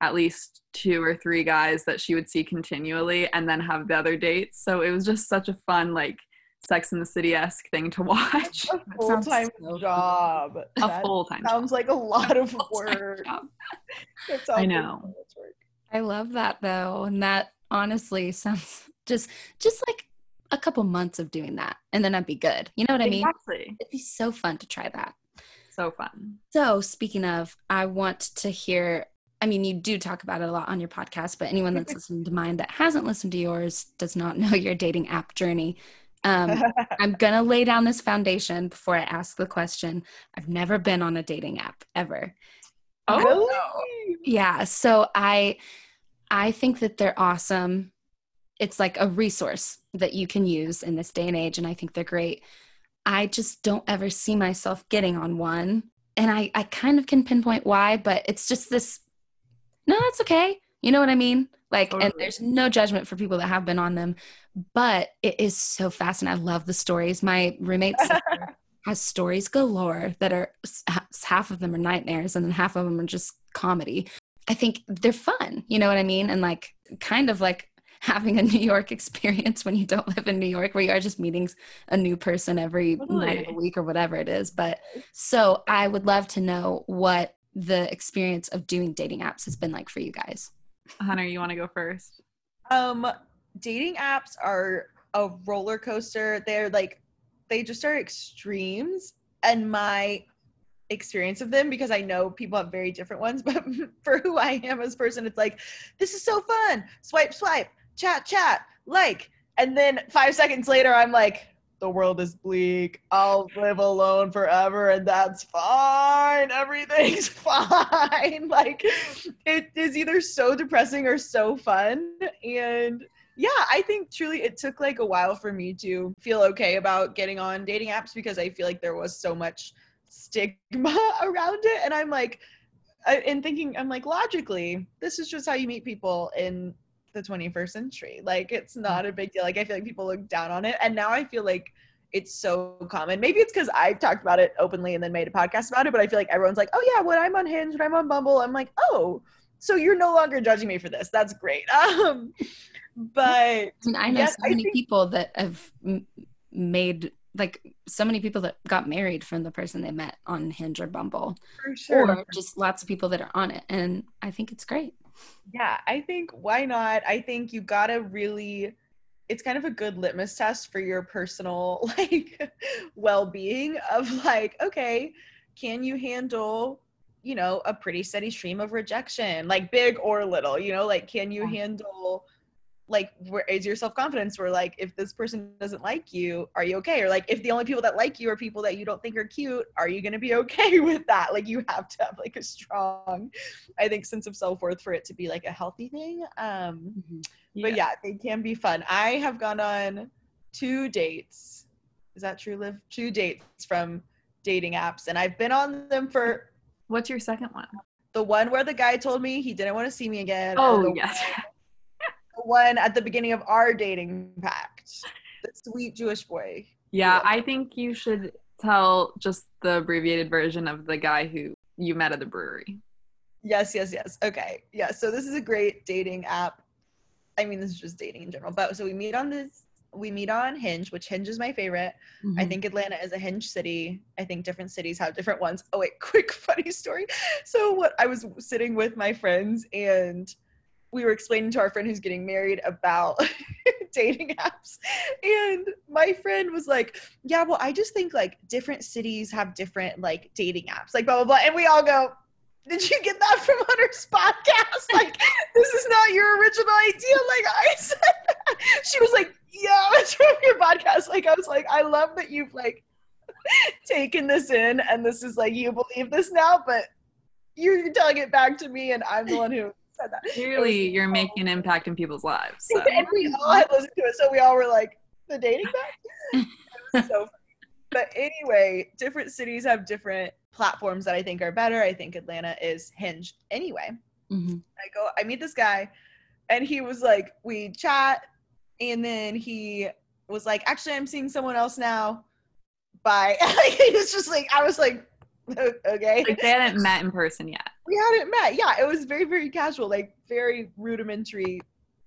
[SPEAKER 3] at least two or three guys that she would see continually and then have the other dates. So it was just such a fun, like, Sex in the City esque thing to watch.
[SPEAKER 2] a full
[SPEAKER 1] sounds
[SPEAKER 2] time
[SPEAKER 1] so
[SPEAKER 2] job.
[SPEAKER 3] a full time
[SPEAKER 2] sounds like a lot of work.
[SPEAKER 3] job.
[SPEAKER 2] That sounds like
[SPEAKER 3] know.
[SPEAKER 2] work.
[SPEAKER 1] I love that though. And that honestly sounds just just like a couple months of doing that. And then I'd be good. You know what I mean?
[SPEAKER 3] Exactly.
[SPEAKER 1] It'd be so fun to try that.
[SPEAKER 3] So fun.
[SPEAKER 1] So, speaking of, I want to hear. I mean, you do talk about it a lot on your podcast, but anyone that's listening to mine that hasn't listened to yours does not know your dating app journey. Um, I'm going to lay down this foundation before I ask the question. I've never been on a dating app ever.
[SPEAKER 3] Oh,
[SPEAKER 2] really?
[SPEAKER 1] Yeah, so I I think that they're awesome. It's like a resource that you can use in this day and age and I think they're great. I just don't ever see myself getting on one. And I I kind of can pinpoint why, but it's just this no, that's okay. You know what I mean? Like and there's no judgment for people that have been on them, but it is so fascinating. I love the stories. My roommate has stories galore that are half of them are nightmares and then half of them are just comedy. I think they're fun, you know what I mean? And like kind of like having a New York experience when you don't live in New York, where you are just meeting a new person every
[SPEAKER 3] Totally.
[SPEAKER 1] night of the week or whatever it is. But so I would love to know what the experience of doing dating apps has been like for you guys.
[SPEAKER 3] Hunter, you want to go first?
[SPEAKER 2] Um, dating apps are a roller coaster. They're like, they just are extremes. And my experience of them, because I know people have very different ones, but for who I am as a person, it's like, this is so fun. Swipe, swipe, chat, chat, like. And then five seconds later, I'm like, the world is bleak. I'll live alone forever, and that's fine. Everything's fine. Like, it is either so depressing or so fun. And yeah, I think truly it took like a while for me to feel okay about getting on dating apps because I feel like there was so much stigma around it. And I'm like, I- and thinking, I'm like, logically, this is just how you meet people in the 21st century. Like, it's not a big deal. Like, I feel like people look down on it. And now I feel like it's so common. Maybe it's because I've talked about it openly and then made a podcast about it, but I feel like everyone's like, oh, yeah, when I'm on Hinge, when I'm on Bumble, I'm like, oh, so you're no longer judging me for this. That's great. Um, but
[SPEAKER 1] I mean, I know
[SPEAKER 2] Yes,
[SPEAKER 1] so many
[SPEAKER 2] think-
[SPEAKER 1] people that have m- made like so many people that got married from the person they met on Hinge or Bumble,
[SPEAKER 2] for sure.
[SPEAKER 1] or just lots of people that are on it, and I think it's great.
[SPEAKER 2] Yeah, I think why not? I think you gotta really it's kind of a good litmus test for your personal like well-being of like, okay, can you handle, you know, a pretty steady stream of rejection, like big or little, you know, like can you handle like where is your self-confidence where like if this person doesn't like you are you okay? Or like if the only people that like you are people that you don't think are cute are you going to be okay with that? Like you have to have like a strong i think sense of self-worth for it to be like a healthy thing. Um but yeah. they can be fun. I have gone on two dates. Is that true live two dates from dating apps and i've been on them for
[SPEAKER 3] What's your second one?
[SPEAKER 2] the one where the guy told me he didn't want to see me again
[SPEAKER 3] Oh, yes.
[SPEAKER 2] One at the beginning of our dating pact the sweet jewish boy
[SPEAKER 3] Yeah,
[SPEAKER 2] Yeah.
[SPEAKER 3] I think you should tell just the abbreviated version of the guy who you met at the brewery.
[SPEAKER 2] Yes, yes, yes. Okay. Yeah. So this is a great dating app. I mean, this is just dating in general. But so we meet on this we meet on Hinge, which Hinge is my favorite. I
[SPEAKER 1] Mhm.
[SPEAKER 2] think Atlanta is a Hinge city. I think different cities have different ones. Oh wait, quick funny story. So what I was sitting with my friends and we were explaining to our friend who's getting married about dating apps. And my friend was like, Yeah, well, I just think like different cities have different like dating apps, like blah blah blah. And we all go, Did you get that from Hunter's podcast? Like, this is not your original idea. Like I said that. She was like, Yeah, it's from your podcast. Like I was like, I love that you've like taken this in and this is like you believe this now, but you're telling it back to me and I'm the one who said that.
[SPEAKER 3] Clearly, you're making an impact in people's lives. So.
[SPEAKER 2] and we all had listened to it, so we all were like, the dating back? It was so funny. But anyway, different cities have different platforms that I think are better. I think Atlanta is Hinge. Anyway,
[SPEAKER 1] Mhm.
[SPEAKER 2] I go, I meet this guy, and he was like, we chat, and then he was like, actually, I'm seeing someone else now. Bye. He was just like, I was like, "O- okay.
[SPEAKER 3] Like they hadn't met in person yet.
[SPEAKER 2] we hadn't met. Yeah, it was very, very casual, like very rudimentary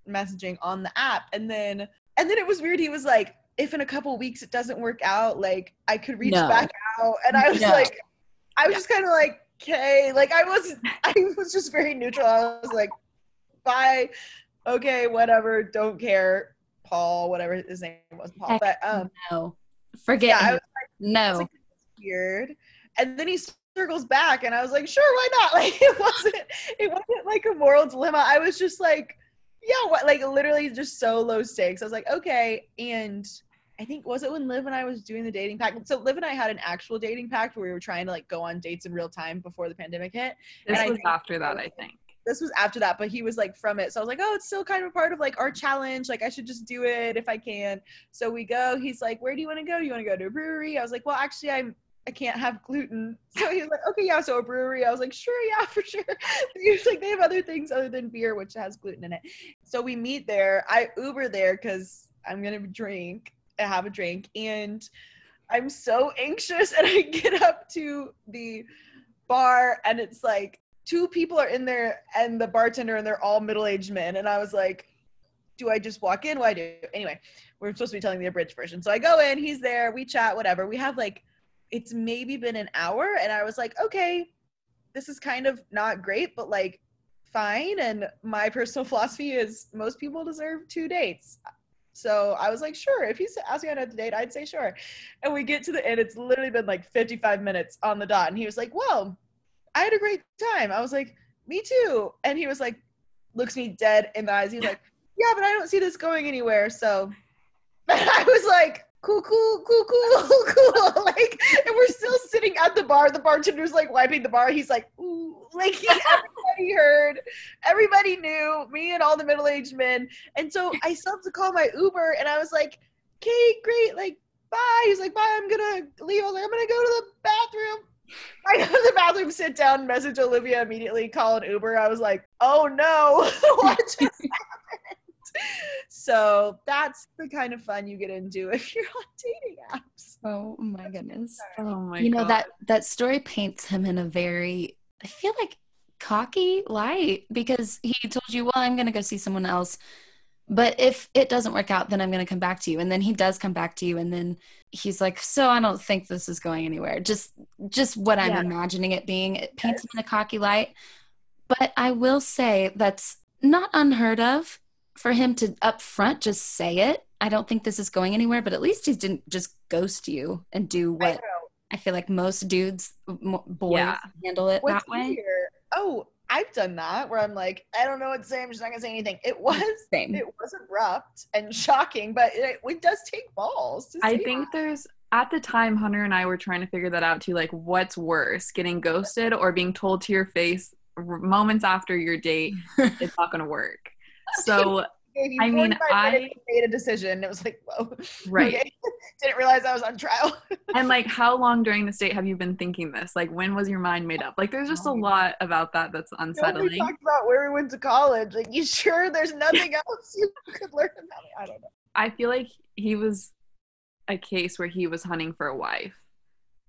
[SPEAKER 2] messaging on the app. And then and then it was weird. He was like, if in a couple weeks it doesn't work out, like I could reach
[SPEAKER 1] No.
[SPEAKER 2] back out. And I was
[SPEAKER 1] No.
[SPEAKER 2] like, I was just kind of like, okay. Like I was I was just very neutral. I was like, bye. Okay, whatever, don't care. Paul, whatever his name was, Paul.
[SPEAKER 1] Heck
[SPEAKER 2] But um
[SPEAKER 1] No, forget.
[SPEAKER 2] yeah, I was
[SPEAKER 1] no.
[SPEAKER 2] like, weird. And then he circles back, and I was like, sure, why not? Like it wasn't, it wasn't like a moral dilemma. I was just like, yeah, what? Like literally just so low stakes. I was like, okay. And I think was it when Liv and I was doing the dating pact. So Liv and I had an actual dating pact where we were trying to like go on dates in real time before the pandemic hit.
[SPEAKER 3] This
[SPEAKER 2] And
[SPEAKER 3] was after that, I think.
[SPEAKER 2] This was after that, but he was like from it. So I was like, oh, it's still kind of a part of like our challenge. Like I should just do it if I can. So we go. He's like, where do you want to go? Do you want to go to a brewery? I was like, well, actually, I'm I can't have gluten. So he was like, okay, yeah, so a brewery. I was like, sure, yeah, for sure. He was like, they have other things other than beer, which has gluten in it. So we meet there. I Uber there because I'm gonna drink, and have a drink, and I'm so anxious. And I get up to the bar, and it's like two people are in there, and the bartender, and they're all middle-aged men. And I was like, do I just walk in? Do I do? Anyway, we're supposed to be telling the abridged version. So I go in, he's there, we chat, whatever. We have like, it's maybe been an hour. And I was like, okay, this is kind of not great, but like fine. And my personal philosophy is most people deserve two dates. So I was like, sure. If he's asking out to date, I'd say sure. And we get to the end. It's literally been like 55 minutes on the dot. And he was like, well, I had a great time. I was like, me too. And he was like, looks me dead in the eyes. He's like, yeah, but I don't see this going anywhere. So I was like, cool, cool, cool, cool, cool. like, and we're still sitting at the bar. The bartender's like wiping the bar. He's like, ooh, like he, everybody heard, everybody knew, me and all the middle aged men. And so I have to call my Uber, and I was like, okay, great, like, bye. He's like, bye, I'm gonna leave. I was like, I'm gonna go to the bathroom. I go to the bathroom, sit down, message Olivia immediately, call an Uber. I was like, oh no, what just happened? So that's the kind of fun you get into if you're on dating apps.
[SPEAKER 1] Oh my goodness.
[SPEAKER 3] Oh my
[SPEAKER 1] you know
[SPEAKER 3] God.
[SPEAKER 1] that that story paints him in a very I feel like cocky light because he told you, "Well, I'm going to go see someone else." But if it doesn't work out, then I'm going to come back to you. And then he does come back to you and then he's like, "So I don't think this is going anywhere." Just just what I'm
[SPEAKER 2] Yeah.
[SPEAKER 1] imagining it being. It paints him in a cocky light. But I will say that's not unheard of for him to up front just say it. I don't think this is going anywhere, but at least he didn't just ghost you and do what
[SPEAKER 2] know.
[SPEAKER 1] I feel like most dudes, m- boys
[SPEAKER 3] Yeah.
[SPEAKER 1] handle it
[SPEAKER 2] What's
[SPEAKER 1] that way.
[SPEAKER 2] easier? Oh, I've done that where I'm like, I don't know what to say. I'm just not gonna say anything. It mm, was
[SPEAKER 1] Same.
[SPEAKER 2] it was abrupt and shocking, but it, it does take balls. To
[SPEAKER 3] I
[SPEAKER 2] say
[SPEAKER 3] think there's at the time Hunter and I were trying to figure that out too. Like, what's worse, getting ghosted or being told to your face r- moments after your date it's not going to work? So
[SPEAKER 2] you
[SPEAKER 3] I mean, I-
[SPEAKER 2] made a decision. It was like, whoa,
[SPEAKER 3] right.
[SPEAKER 2] okay. Didn't realize I was on trial.
[SPEAKER 3] And like, how long during the state have you been thinking this? Like, when was your mind made up? Like, there's just a
[SPEAKER 1] Oh,
[SPEAKER 3] lot about that that's
[SPEAKER 2] Nobody
[SPEAKER 3] we
[SPEAKER 2] talked about where we went to college. Like, you sure there's nothing else you could learn about me? I don't know.
[SPEAKER 3] I feel like he was a case where he was hunting for a wife.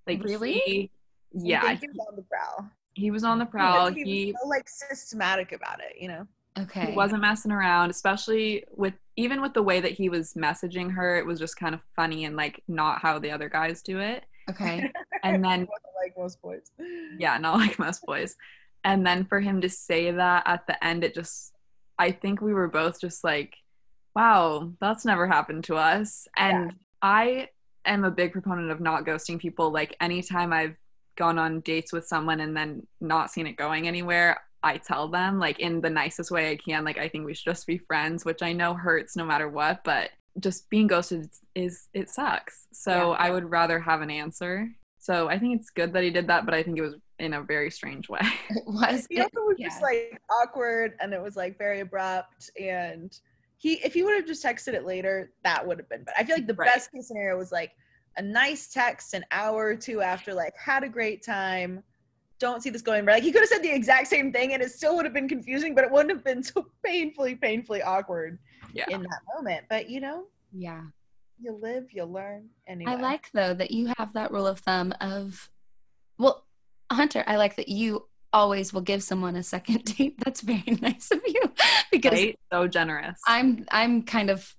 [SPEAKER 3] Like,
[SPEAKER 1] Really?
[SPEAKER 3] he- yeah,
[SPEAKER 2] he was on the prowl.
[SPEAKER 3] he was on the prowl.
[SPEAKER 2] He,
[SPEAKER 3] He
[SPEAKER 2] was so like systematic about it, you know.
[SPEAKER 1] Okay.
[SPEAKER 3] he wasn't messing around especially with even with the way that he was messaging her it was just kind of funny and like not how the other guys do it
[SPEAKER 1] Okay.
[SPEAKER 3] and then
[SPEAKER 2] like most boys.
[SPEAKER 3] yeah not like most boys and then for him to say that at the end it just i think we were both just like wow that's never happened to us and i am a big proponent of not ghosting people like anytime i've gone on dates with someone and then not seen it going anywhere i tell them like in the nicest way i can like i think we should just be friends which i know hurts no matter what but just being ghosted is it sucks so
[SPEAKER 1] Yeah.
[SPEAKER 3] i would rather have an answer so i think it's good that he did that but i think it was in a very strange way
[SPEAKER 1] It was.
[SPEAKER 2] He also was
[SPEAKER 1] yeah.
[SPEAKER 2] just like awkward and it was like very abrupt and he if he would have just texted it later, that would have been better. I feel like the
[SPEAKER 3] Right.
[SPEAKER 2] best case scenario was like a nice text an hour or two after, like, had a great time. Don't see this going right. Like he could have said the exact same thing and it still would have been confusing, but it wouldn't have been so painfully, painfully awkward
[SPEAKER 3] yeah
[SPEAKER 2] in that moment. But you know,
[SPEAKER 1] yeah.
[SPEAKER 2] you live, you learn. Anyway.
[SPEAKER 1] I like though that you have that rule of thumb of, well, Hunter. I like that you always will give someone a second date. That's very nice of you because
[SPEAKER 3] right so generous
[SPEAKER 1] I'm I'm kind of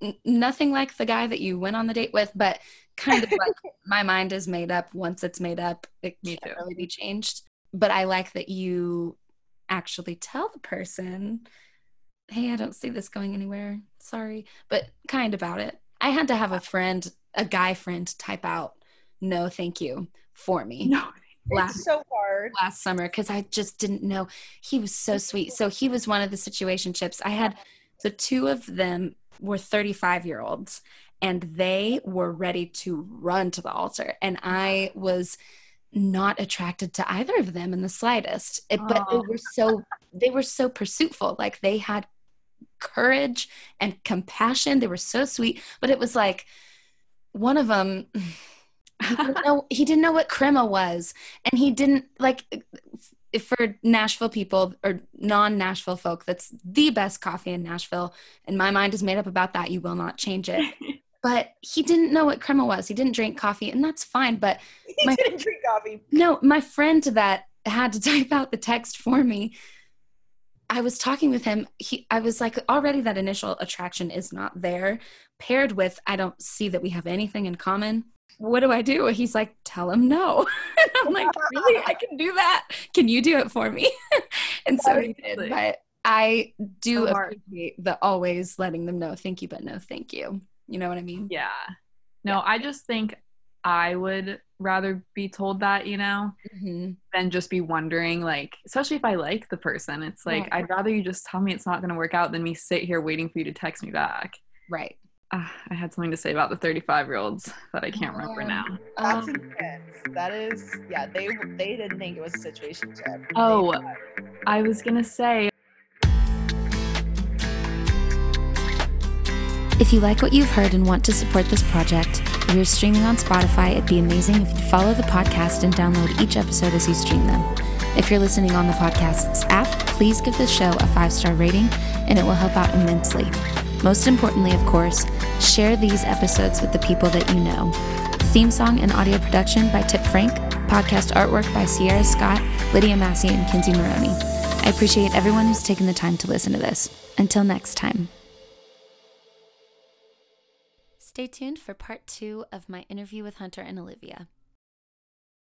[SPEAKER 1] n- nothing like the guy that you went on the date with, but kind of like my mind is made up. Once it's made up, it
[SPEAKER 3] Me
[SPEAKER 1] can't
[SPEAKER 3] too.
[SPEAKER 1] really be changed. But I like that you actually tell the person, "Hey, I don't see this going anywhere. Sorry," but kind about it. I had to have a friend, a guy friend, type out "No, thank you" for me
[SPEAKER 3] no
[SPEAKER 1] last
[SPEAKER 2] it's so hard.
[SPEAKER 1] last summer because I just didn't know. He was so sweet. So he was one of the situationships. I had the two of them were 35 year olds and they were ready to run to the altar. And I was not attracted to either of them in the slightest. It, but they were so they were so pursuitful. Like they had courage and compassion. They were so sweet. But it was like one of them he didn't know he didn't know what crema was and he didn't like if for nashville people or non-nashville folk that's the best coffee in nashville and my mind is made up about that you will not change it but he didn't know what crema was he didn't drink coffee and that's fine but
[SPEAKER 2] He
[SPEAKER 1] My-
[SPEAKER 2] didn't drink coffee.
[SPEAKER 1] no my friend that had to type out the text for me I was talking with him. He, I was like, already that initial attraction is not there. Paired with, I don't see that we have anything in common. What do I do? He's like, tell him no. and I'm like, really? I can do that. Can you do it for me? and so he did. But I do
[SPEAKER 3] So
[SPEAKER 1] appreciate the always letting them know, thank you, but no, thank you. You know what I mean?
[SPEAKER 3] Yeah. No, I just think I would rather be told that, you know,
[SPEAKER 1] Mhm.
[SPEAKER 3] than just be wondering, like, especially if I like the person. It's like,
[SPEAKER 1] Right.
[SPEAKER 3] I'd rather you just tell me it's not going to work out than me sit here waiting for you to text me back.
[SPEAKER 1] Right.
[SPEAKER 3] Ah, I had something to say about the 35 year olds that I can't remember
[SPEAKER 1] Um,
[SPEAKER 3] now.
[SPEAKER 2] That's
[SPEAKER 1] Um,
[SPEAKER 2] intense. That is, yeah. They they didn't think it was a situation.
[SPEAKER 3] Oh. I was going to say,
[SPEAKER 1] If you like what you've heard and want to support this project, if you're streaming on Spotify, it'd be amazing if you'd follow the podcast and download each episode as you stream them. If you're listening on the podcast's app, please give this show a five star rating, and it will help out immensely. Most importantly, of course, share these episodes with the people that you know. Theme song and audio production by Tip Frank, podcast artwork by Sierra Scott, Lydia Massey, and Kinsey Maroney. I appreciate everyone who's taken the time to listen to this. Until next time. Stay tuned for part two of my interview with Hunter and Olivia.